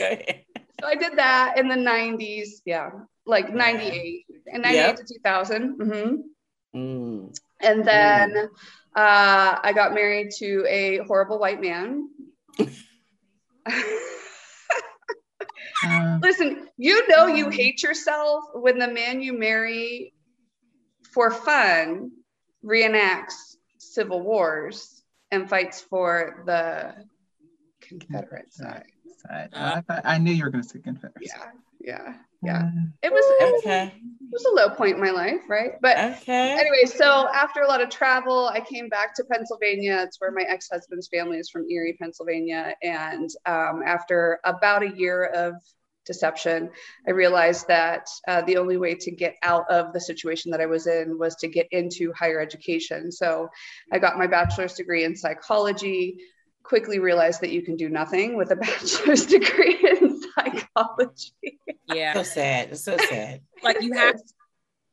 So I did that in the 90s. Yeah. Like 98 and 98 yep. to 2000. Mm-hmm. Mm. And then mm. Uh, I got married to a horrible white man. uh, Listen, you know you hate yourself when the man you marry for fun reenacts civil wars and fights for the Confederate side. side. Uh, I, I, knew you were going to say Confederate. Yeah, yeah yeah. It was okay. it was a low point in my life right? But okay. anyway so after a lot of travel i came back to pennsylvania. It's where my ex-husband's family is from erie pennsylvania. And um, after about a year of deception i realized that uh, the only way to get out of the situation that i was in was to get into higher education. So i got my bachelor's degree in psychology quickly realized that you can do nothing with a bachelor's degree in psychology. Yeah. so sad. It's so sad. like you have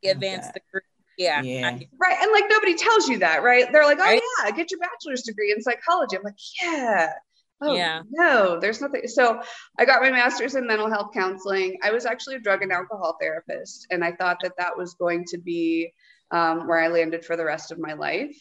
to advance the degree. Yeah. yeah. right. And like nobody tells you that, right? They're like, oh right? yeah, get your bachelor's degree in psychology. I'm like, yeah. Oh yeah. no, there's nothing. So I got my master's in mental health counseling. I was actually a drug and alcohol therapist, and I thought that that was going to be um, where I landed for the rest of my life.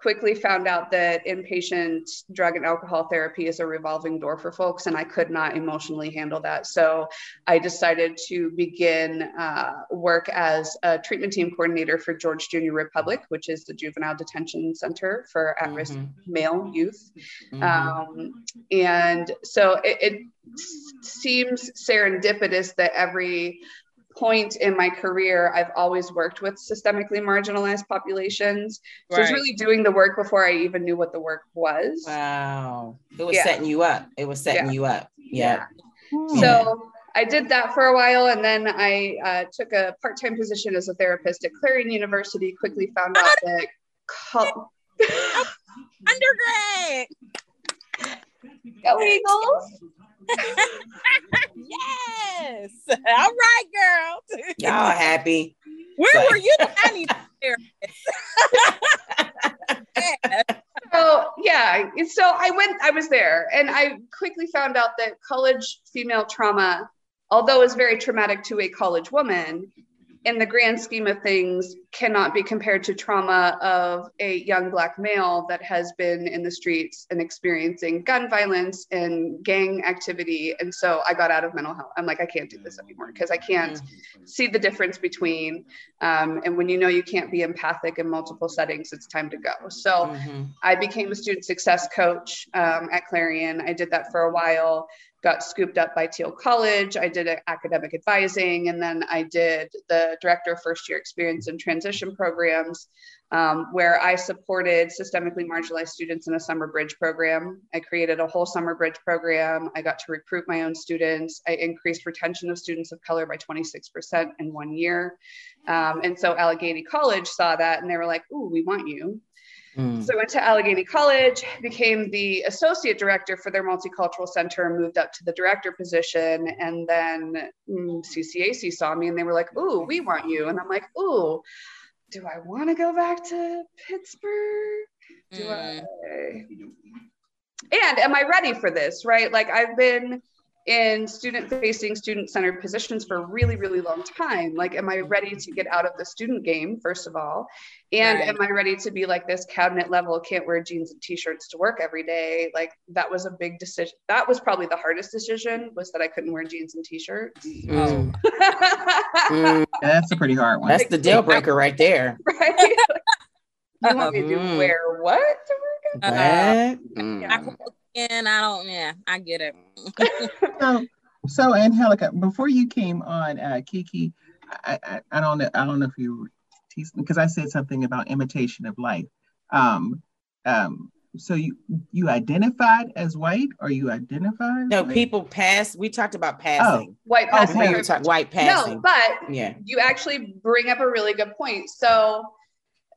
Quickly found out that inpatient drug and alcohol therapy is a revolving door for folks, and I could not emotionally handle that. So I decided to begin uh, work as a treatment team coordinator for George Junior Republic, which is the juvenile detention center for at risk mm-hmm. male youth. Mm-hmm. Um, and so it, it seems serendipitous that every point in my career, I've always worked with systemically marginalized populations. So right. I was really doing the work before I even knew what the work was. Wow. It was yeah. setting you up. It was setting yeah. you up. Yeah. yeah. So I did that for a while and then I uh, took a part time position as a therapist at Clarion University. Quickly found out that. Co- Undergrad. Go Eagles yes. All right, girl. Y'all happy. Where were you? I need So yeah, so I went, I was there and I quickly found out that college female trauma, although is very traumatic to a college woman, in the grand scheme of things cannot be compared to trauma of a young black male that has been in the streets and experiencing gun violence and gang activity. And so i got out of mental health. I'm like i can't do this anymore because i can't mm-hmm. see the difference between um, and when you know you can't be empathic in multiple settings it's time to go. So mm-hmm. i became a student success coach um, at clarion. I did that for a while got scooped up by Thiel College. I did academic advising, and then I did the director of first year experience and transition programs, um, where I supported systemically marginalized students in a summer bridge program. I created a whole summer bridge program. I got to recruit my own students. I increased retention of students of color by 26% in one year. Um, and so Allegheny College saw that and they were like, Ooh, we want you. Mm. So I went to Allegheny College, became the associate director for their multicultural center, moved up to the director position. And then mm, CCAC saw me and they were like, Ooh, we want you. And I'm like, Ooh, do I want to go back to Pittsburgh? Do mm. I? And am I ready for this? Right? Like I've been in student facing student centered positions for a really really long time. Like am i ready to get out of the student game first of all? And right. am i ready to be like this cabinet level can't wear jeans and t-shirts to work every day? Like that was a big decision that was probably the hardest decision was that i couldn't wear jeans and t-shirts. Mm. mm. that's a pretty hard one. That's the deal breaker right there. Right? You want me to mm. wear what to work uh, yeah and I don't, yeah, I get it. so, so Angelica, before you came on, uh, Kiki, I, I, I don't know, I don't know if you were teasing because I said something about imitation of life. Um, um, so you you identified as white? Or you identified? No people pass we talked about passing. Oh. white passing. oh, talk, white passing. no but yeah. you actually bring up a really good point. So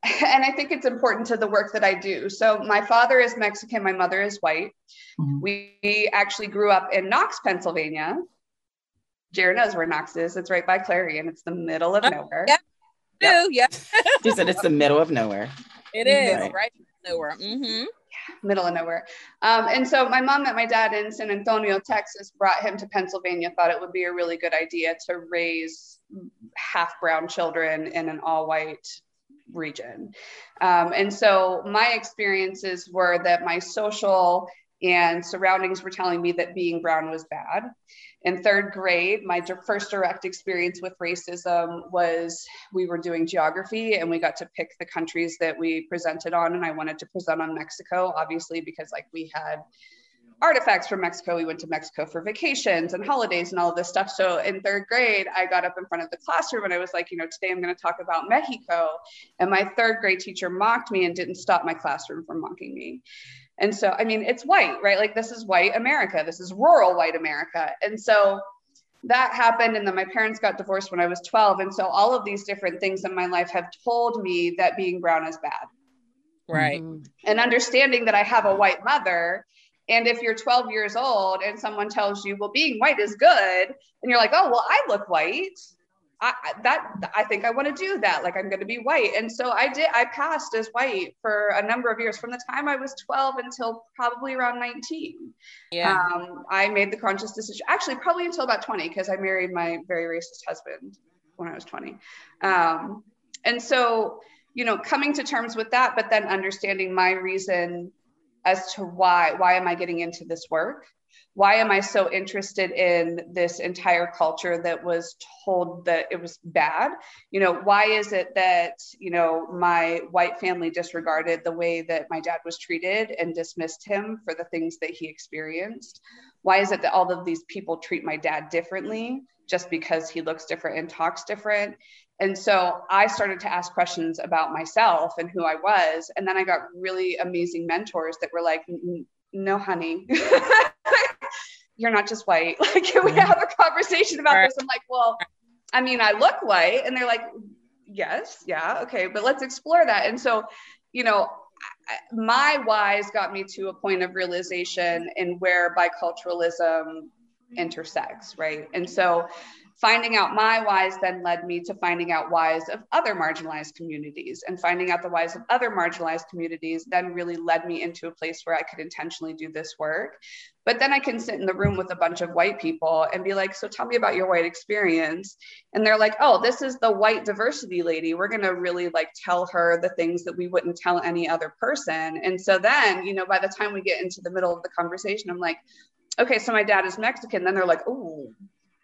and I think it's important to the work that I do. So my father is Mexican, my mother is white. Mm-hmm. We actually grew up in Knox, Pennsylvania. Jared knows where Knox is. It's right by Clarion. It's the middle of oh, nowhere. Yeah. Yep. Yeah. she said it's the middle of nowhere. It is right, right nowhere. Mm-hmm. middle of nowhere. Um, and so my mom met my dad in San Antonio, Texas, brought him to Pennsylvania, thought it would be a really good idea to raise half brown children in an all white region. Um, and so my experiences were that my social and surroundings were telling me that being brown was bad. In third grade, my first direct experience with racism was we were doing geography and we got to pick the countries that we presented on. And I wanted to present on Mexico, obviously, because like we had artifacts from Mexico. We went to Mexico for vacations and holidays and all of this stuff. So in third grade, I got up in front of the classroom and I was like, you know, today I'm going to talk about Mexico. And my third grade teacher mocked me and didn't stop my classroom from mocking me. And so, I mean, it's white, right? Like this is white America. This is rural white America. And so that happened. And then my parents got divorced when I was 12. And so all of these different things in my life have told me that being brown is bad. Right. Mm-hmm. And understanding that I have a white mother and if you're 12 years old and someone tells you, well, being white is good, and you're like, oh, well, I look white. I, that I think I want to do that. Like I'm going to be white. And so I did, I passed as white for a number of years from the time I was 12 until probably around 19. Yeah. Um, I made the conscious decision, actually, probably until about 20, because I married my very racist husband when I was 20. Um, and so you know, coming to terms with that, but then understanding my reason as to why why am I getting into this work? Why am I so interested in this entire culture that was told that it was bad? You know, why is it that, you know, my white family disregarded the way that my dad was treated and dismissed him for the things that he experienced? Why is it that all of these people treat my dad differently just because he looks different and talks different? And so I started to ask questions about myself and who I was. And then I got really amazing mentors that were like, no, honey, you're not just white. Like, can we mm-hmm. have a conversation about this? I'm like, well, I mean, I look white. And they're like, yes, yeah, okay, but let's explore that. And so, you know, my whys got me to a point of realization in where biculturalism intersects, right? And so finding out my whys then led me to finding out whys of other marginalized communities. And finding out the whys of other marginalized communities then really led me into a place where i could intentionally do this work. But then i can sit in the room with a bunch of white people and be like so tell me about your white experience. And they're like oh this is the white diversity lady. We're going to really like tell her the things that we wouldn't tell any other person. And so then you know by the time we get into the middle of the conversation i'm like okay so my dad is mexican. Then they're like oh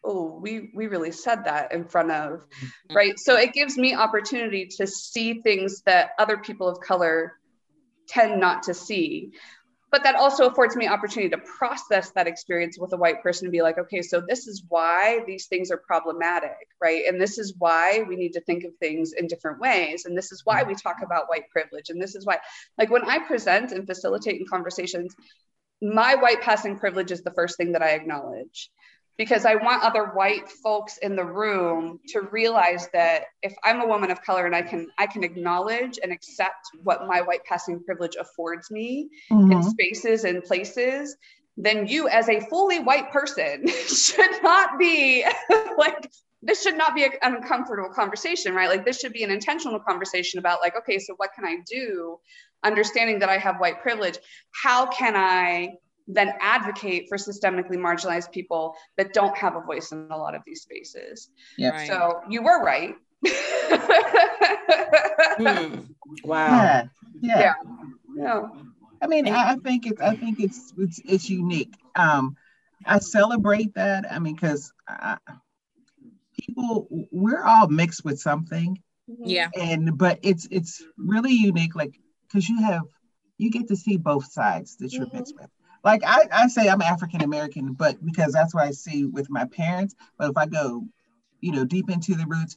oh we we really said that in front of mm-hmm. right? So it gives me opportunity to see things that other people of color tend not to see. But that also affords me opportunity to process that experience with a white person and be like okay so this is why these things are problematic right? And this is why we need to think of things in different ways. And this is why we talk about white privilege. And this is why like when i present and facilitate in conversations my white passing privilege is the first thing that i acknowledge because I want other white folks in the room to realize that if I'm a woman of color and I can I can acknowledge and accept what my white passing privilege affords me mm-hmm. in spaces and places, then you as a fully white person should not be like this should not be an uncomfortable conversation, right? Like this should be an intentional conversation about like, okay, so what can I do? Understanding that I have white privilege, how can I then advocate for systemically marginalized people that don't have a voice in a lot of these spaces. Yeah. Right. So you were right. mm. Wow. Yeah. Yeah. yeah. yeah. I mean, I, I think it's I think it's it's it's unique. Um, I celebrate that. I mean, because people we're all mixed with something. Yeah. And but it's it's really unique, like because you have you get to see both sides that you're mm-hmm. mixed with like I, I say I'm African American, but because that's what I see with my parents. But if I go, you know, deep into the roots,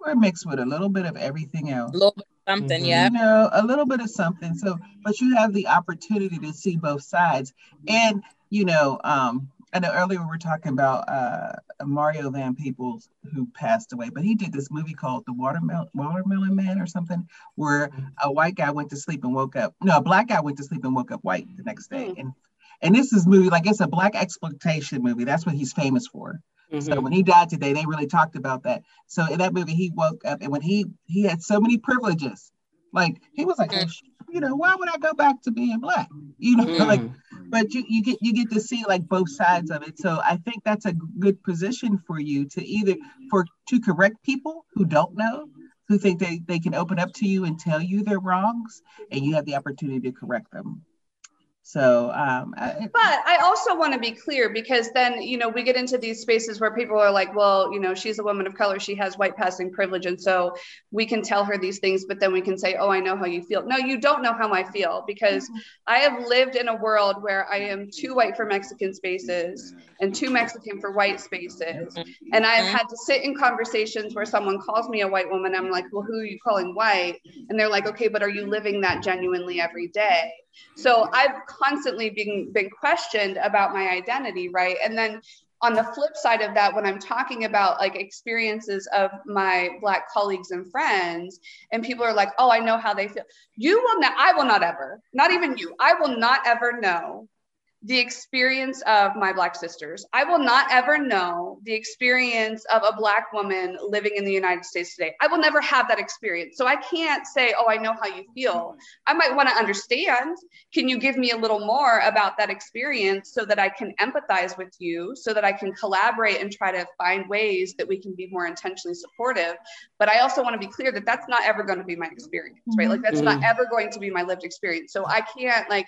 we're mixed with a little bit of everything else. A little bit of something, mm-hmm. yeah. You know, a little bit of something. So, but you have the opportunity to see both sides. And, you know, um, I know earlier we were talking about uh, Mario Van Peebles who passed away, but he did this movie called The Watermelon Watermelon Man or something, where a white guy went to sleep and woke up. No, a black guy went to sleep and woke up white the next day, mm. and and this is movie like it's a blaxploitation movie. That's what he's famous for. Mm-hmm. So when he died today, they really talked about that. So in that movie, he woke up and when he he had so many privileges, like he was like, mm-hmm. you know, why would I go back to being black? You know, mm-hmm. like, but you you get you get to see like both sides of it. So I think that's a good position for you to either for to correct people who don't know, who think they they can open up to you and tell you their wrongs, and you have the opportunity to correct them. So, um, I, but I also want to be clear because then, you know, we get into these spaces where people are like, well, you know, she's a woman of color, she has white passing privilege. And so we can tell her these things, but then we can say, oh, I know how you feel. No, you don't know how I feel because mm-hmm. I have lived in a world where I am too white for Mexican spaces and too Mexican for white spaces. And I've had to sit in conversations where someone calls me a white woman. I'm like, well, who are you calling white? And they're like, okay, but are you living that genuinely every day? So I've constantly been, been questioned about my identity, right? And then on the flip side of that when i'm talking about like experiences of my black colleagues and friends and people are like oh i know how they feel you will not i will not ever not even you i will not ever know the experience of my Black sisters. I will not ever know the experience of a Black woman living in the United States today. I will never have that experience. So I can't say, oh, I know how you feel. I might want to understand. Can you give me a little more about that experience so that I can empathize with you, so that I can collaborate and try to find ways that we can be more intentionally supportive? But I also want to be clear that that's not ever going to be my experience, right? Like that's mm-hmm. not ever going to be my lived experience. So I can't like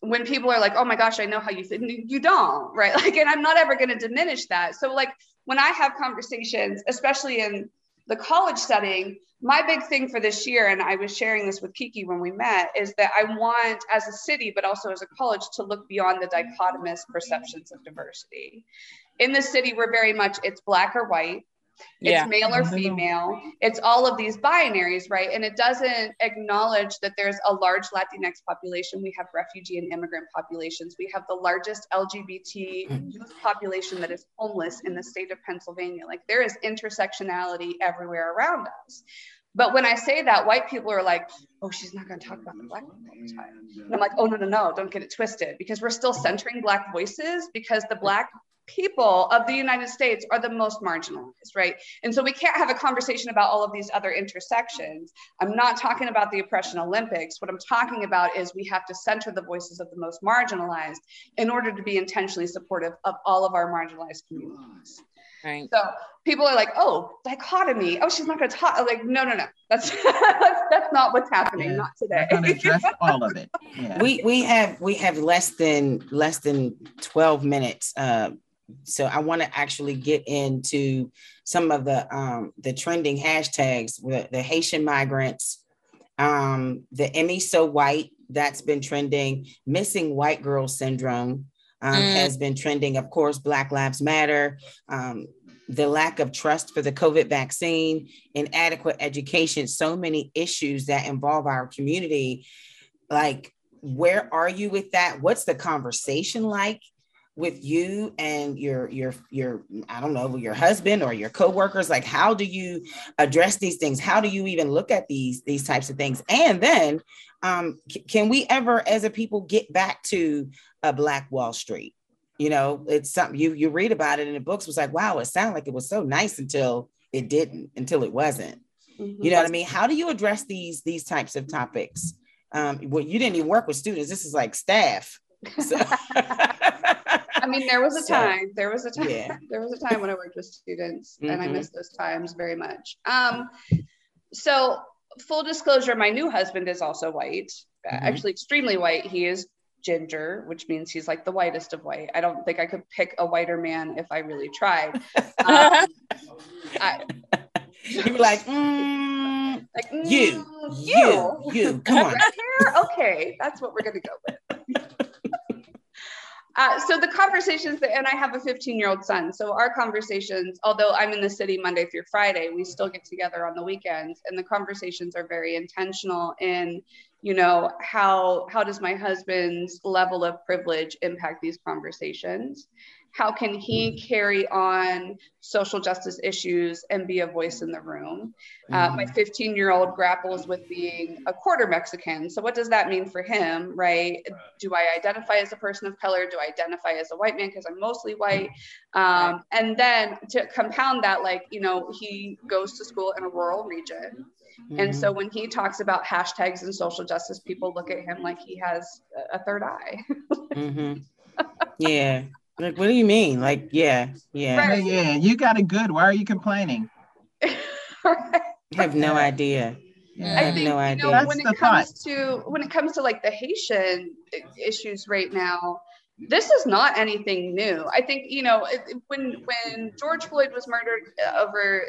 when people are like, oh my gosh, I know how you feel, you don't, right? Like, and I'm not ever going to diminish that. So, like, when I have conversations, especially in the college setting, my big thing for this year, and I was sharing this with Kiki when we met, is that I want, as a city, but also as a college, to look beyond the dichotomous perceptions of diversity. In the city, we're very much it's black or white, it's male or female. It's all of these binaries, right? And it doesn't acknowledge that there's a large Latinx population. We have refugee and immigrant populations. We have the largest LGBT mm. youth population that is homeless in the state of Pennsylvania. Like there is intersectionality everywhere around us. But when I say that, white people are like, oh, she's not going to talk about the black people all the time. And I'm like, oh, no, no, no, don't get it twisted because we're still centering black voices because the black people of the United States are the most marginalized, right? And so we can't have a conversation about all of these other intersections. I'm not talking about the oppression Olympics. What I'm talking about is we have to center the voices of the most marginalized in order to be intentionally supportive of all of our marginalized communities. Right. So people are like, oh, dichotomy. Oh, she's not going to talk. I'm like, no, no, no. That's that's, that's not what's happening. Yeah. Not today. address all of it. Yeah. We we have we have less than less than twelve minutes. Uh, so I want to actually get into some of the um, the trending hashtags, the, the Haitian migrants, um, the Emmy So White that's been trending, missing white girl syndrome um, mm. has been trending. Of course, Black Lives Matter, um, the lack of trust for the COVID vaccine, inadequate education, so many issues that involve our community. Like, where are you with that? What's the conversation like? With you and your your your i don't know your husband or your coworkers? Like how do you address these things? How do you even look at these these types of things? And then um, c- can we ever as a people get back to a black wall street? You know it's something you you read about it in the books was like wow it sounded like it was so nice until it didn't until it wasn't. Mm-hmm. you know what i mean? How do you address these these types of topics? Um well you didn't even work with students. This is like staff so. I mean, there was a so, time. There was a time. Yeah. There was a time when I worked with students, mm-hmm. and I mm-hmm. miss those times very much. Um, so full disclosure, my new husband is also white, mm-hmm. actually extremely white. He is ginger, which means he's like the whitest of white. I don't think I could pick a whiter man if I really tried. Um, I, you were like, mm, like mm, you, you, you, come on. Red hair? Okay, that's what we're gonna go with. Uh, so the conversations that, and I have a 15 year old son. So our conversations, although I'm in the city Monday through Friday, we still get together on the weekends, and the conversations are very intentional in, you know, how how does my husband's level of privilege impact these conversations? How can he carry on social justice issues and be a voice in the room uh, my mm-hmm. 15 year old grapples with being a quarter mexican so what does that mean for him right do i identify as a person of color do i identify as a white man because i'm mostly white um, and then to compound that like you know he goes to school in a rural region Mm-hmm. And so mm-hmm. when he talks about hashtags and social justice, people look at him like he has a third eye. mm-hmm. Yeah. Like, what do you mean? Like, yeah, yeah. Right. Yeah, you got it good. Why are you complaining? right. I have no idea. Yeah. I, think, no idea. Know, when it comes thought. to when it comes to like the Haitian issues right now, this is not anything new. I think you know when when George Floyd was murdered over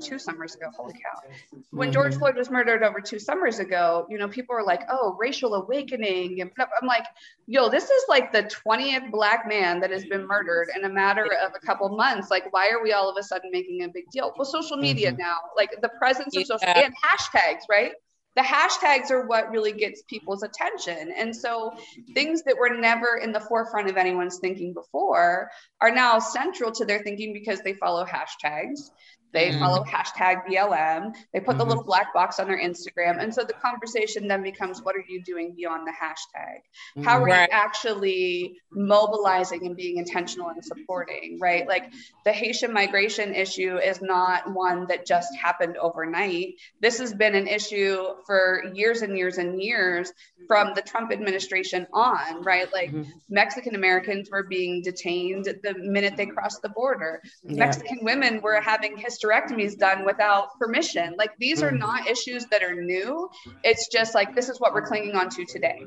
two summers ago. Holy cow! When George mm-hmm. Floyd was murdered over two summers ago, you know people were like, "Oh, racial awakening," and I'm like, "Yo, this is like the twentieth black man that has been murdered in a matter of a couple months. Like, why are we all of a sudden making a big deal?" Well, social media mm-hmm. now, like the presence of yeah. social and hashtags, right? The hashtags are what really gets people's attention. And so things that were never in the forefront of anyone's thinking before are now central to their thinking because they follow hashtags. They Mm. follow hashtag BLM. They put the Mhm. little black box on their Instagram. And so the conversation then becomes what are you doing beyond the hashtag? How are Right. you actually mobilizing and being intentional and supporting, right? Like the Haitian migration issue is not one that just happened overnight. This has been an issue for years and years and years from the Trump administration on, right? Like Mhm. Mexican Americans were being detained the minute they crossed the border. Yeah. Mexican women were having hysterectomies done without permission. Like these are Mm. not issues that are new. It's just like this is what we're clinging on to today.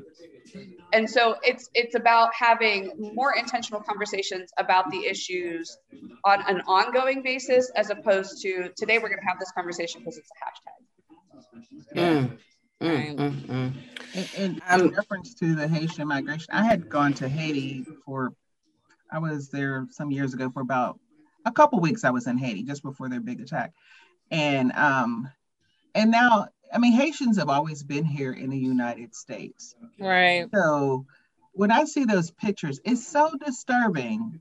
And so it's it's about having more intentional conversations about the issues on an ongoing basis as opposed to today we're going to have this conversation because it's a hashtag. Mm, Right. mm, mm, mm. In, in, Um, in reference to the Haitian migration, I had gone to Haiti for, I was there some years ago for about a couple weeks. I was in Haiti just before their big attack, and um, and now I mean Haitians have always been here in the United States. Right. So when I see those pictures, it's so disturbing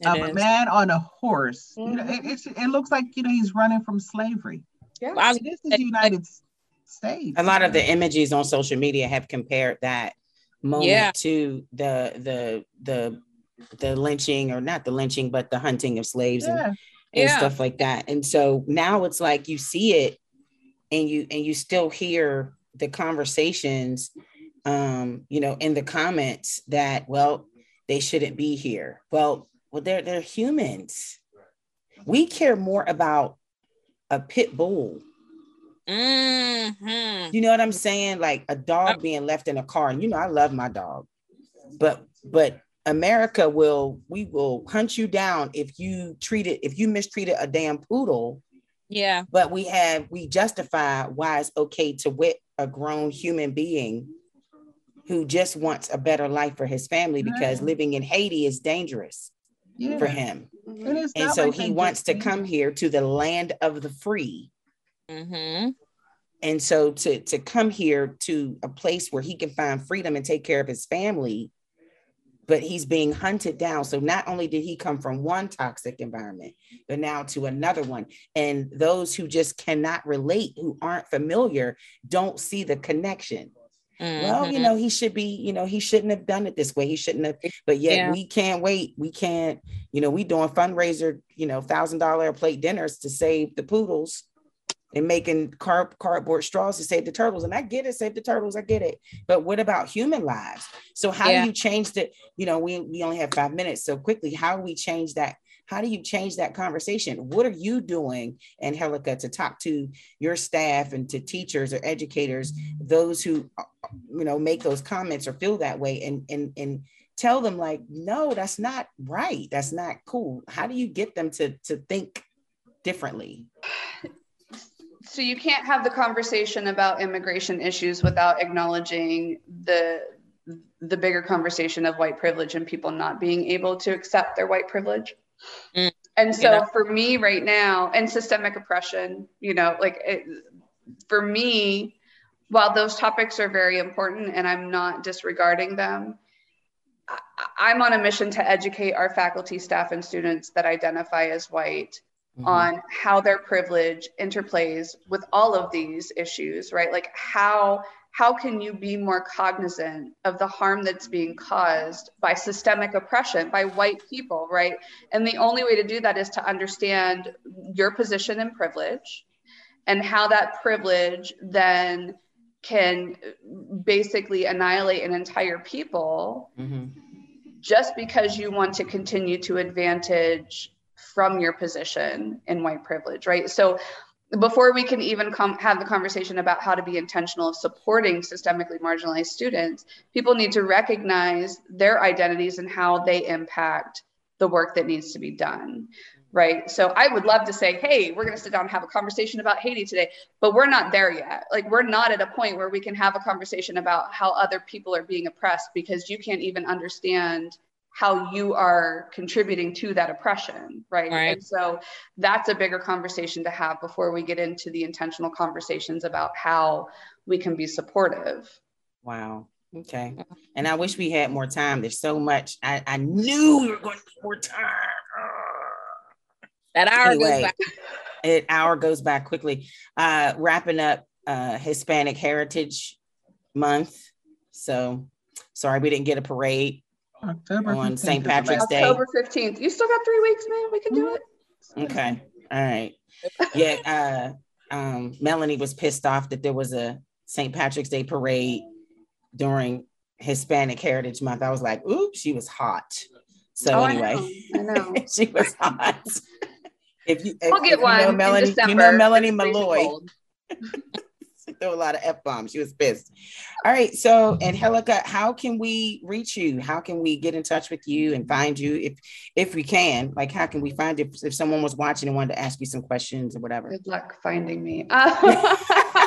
It of a man on a horse. You know, it, it's, it looks like you know he's running from slavery. Yeah. I was- This is the United States. a lot of the images on social media have compared that moment Yeah. to the the the the lynching or not the lynching but the hunting of slaves and, Yeah. and Yeah. stuff like that and so now it's like you see it and you and you still hear the conversations um you know in the comments that well they shouldn't be here well well they're they're humans we care more about a pit bull Mhm. you know what I'm saying? Like a dog being left in a car. And you know, I love my dog, but but America will we will hunt you down if you treat it if you mistreated a damn poodle. Yeah. But we have we justify why it's okay to whip a grown human being who just wants a better life for his family because Right. living in Haiti is dangerous Yeah. for him. And, it's And so like he wants to come here to the land of the free. Mm-hmm. and so to to come here to a place where he can find freedom and take care of his family but he's being hunted down. So not only did he come from one toxic environment but now to another one. And those who just cannot relate who aren't familiar don't see the connection. Well you Mhm. know he should be you know he shouldn't have done it this way. He shouldn't have but yet Yeah. we can't wait. We can't you know we doing fundraiser you know thousand dollar plate dinners to save the poodles and making car- cardboard straws to save the turtles and i get it save the turtles i get it but what about human lives? So how Yeah. do you change the you know we, we only have five minutes so quickly how do we change that how do you change that conversation? What are you doing angelica to talk to your staff and to teachers or educators those who you know make those comments or feel that way and and and tell them like no that's not right that's not cool. How do you get them to to think differently so you can't have the conversation about immigration issues without acknowledging the the bigger conversation of white privilege and people not being able to accept their white privilege. Mm. and so for me right now and systemic oppression you know like it, for me while those topics are very important and i'm not disregarding them I- I'm on a mission to educate our faculty, staff, and students that identify as white Mhm. on how their privilege interplays with all of these issues right like how how can you be more cognizant of the harm that's being caused by systemic oppression by white people right and the only way to do that is to understand your position and privilege and how that privilege then can basically annihilate an entire people Mhm. just because you want to continue to advantage from your position in white privilege, right? So before we can even come have the conversation about how to be intentional of supporting systemically marginalized students, people need to recognize their identities and how they impact the work that needs to be done. Right. So I would love to say, hey, we're going to sit down and have a conversation about Haiti today, but we're not there yet. Like, we're not at a point where we can have a conversation about how other people are being oppressed because you can't even understand how you are contributing to that oppression. Right. Right. And so that's a bigger conversation to have before we get into the intentional conversations about how we can be supportive. Wow. Okay. And I wish we had more time. There's so much. I, I knew we were going to need more time. That hour Anyway. goes by. An hour goes by quickly. Uh, wrapping up uh, Hispanic Heritage Month. So sorry we didn't get a parade October On St. Patrick's last- Day. October 15th. You still got three weeks, man. We can do it. Okay. All right. Yeah. Uh, um, Melanie was pissed off that there was a St. Patrick's Day parade during Hispanic Heritage Month. I was like, oops, she was hot. So Oh, anyway, I know. I know. she was hot. If you, if, We'll if get you one know in Melanie, you know Melanie Malloy. She threw a lot of f bombs. She was pissed. All right. So, Angelica, how can we reach you? How can we get in touch with you and find you if if we can? Like, how can we find you if, if someone was watching and wanted to ask you some questions or whatever? Good luck finding me. Uh,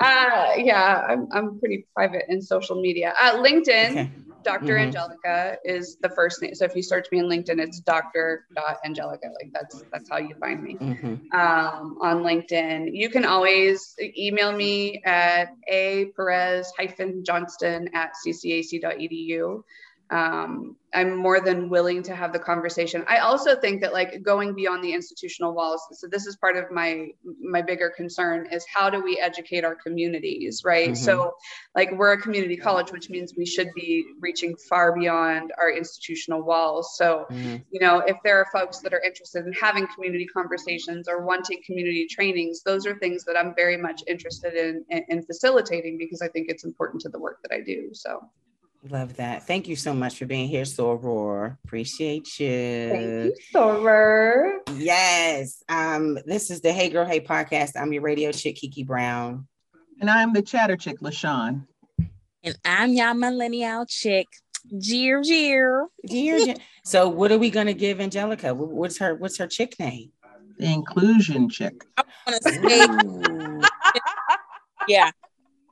uh, yeah, I'm, I'm pretty private in social media. Uh, LinkedIn, Okay. Dr. Mhm. Angelica is the first name. So if you search me in LinkedIn, it's Dr. Angelica. Like that's that's how you find me Mhm. um, on LinkedIn. You can always email me at a Perez hyphen Johnston at ccac.edu. Um, I'm more than willing to have the conversation. I also think that like going beyond the institutional walls. So this is part of my my bigger concern is how do we educate our communities, right? Mhm. So like we're a community college, which means we should be reaching far beyond our institutional walls. So Mhm. you know, if there are folks that are interested in having community conversations or wanting community trainings, those are things that I'm very much interested in, in, in facilitating because I think it's important to the work that I do. So Love that. Thank you so much for being here, Soror. Appreciate you. thank you, Soror. Yes. Um, this is the Hey Girl Hey podcast. I'm your radio chick, Kiki Brown. And I'm the chatter chick, LaShawn. And I'm y'all millennial chick. Jeer, jeer. Dear Jen- so what are we gonna give Angelica? What's her what's her chick name? The inclusion chick. I want to say, yeah,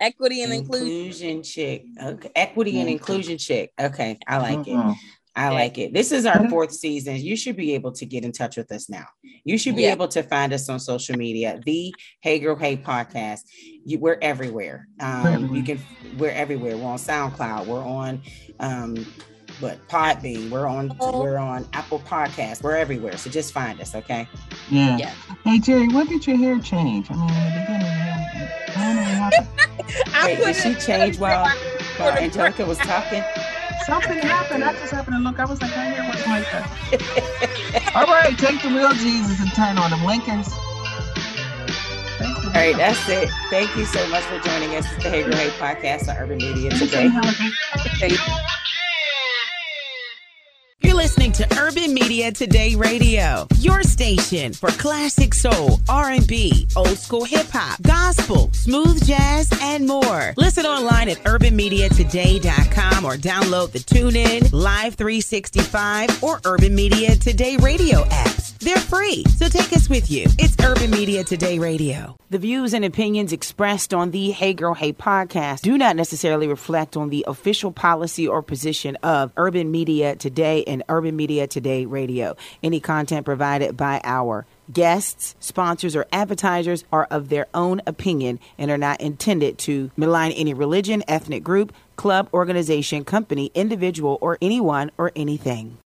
equity and inclusion. inclusion chick. Okay. Equity and Mhm. inclusion chick. Okay. I like it. Mhm. I like it. This is our Mhm. fourth season. You should be able to get in touch with us now. You should be Yeah. able to find us on social media, the Hey Girl Hey podcast. You, we're everywhere. Um, you can. We're everywhere. We're on SoundCloud. We're on, um, what Podbean. We're on. Oh. We're on Apple Podcasts. We're everywhere. So just find us. Okay. Yeah. Yeah. Hey Jerry, when did your hair change? I mean, in the beginning, I don't know what happened. I Wait, did she change while, while Angelica was talking? Something happened. I just happened to look. I was like, my hair wasn't like. All right, take the real Jesus and turn on them Lincolns. All right, that's it. Thank you so much for joining us. It's the Hey Girl Hey podcast on Urban Media Thanks, today. You're listening to Urban Media Today Radio, your station for classic soul, R&B, old school hip hop, gospel, smooth jazz, and more. Listen online at urbanmediatoday.com or download the TuneIn, Live 365, or Urban Media Today Radio apps. They're free, so take us with you. It's Urban Media Today Radio. The views and opinions expressed on the Hey Girl Hey podcast do not necessarily reflect on the official policy or position of Urban Media Today and Urban Media Today Radio. Any content provided by our guests, sponsors, or advertisers are of their own opinion and are not intended to malign any religion, ethnic group, club, organization, company, individual, or anyone or anything.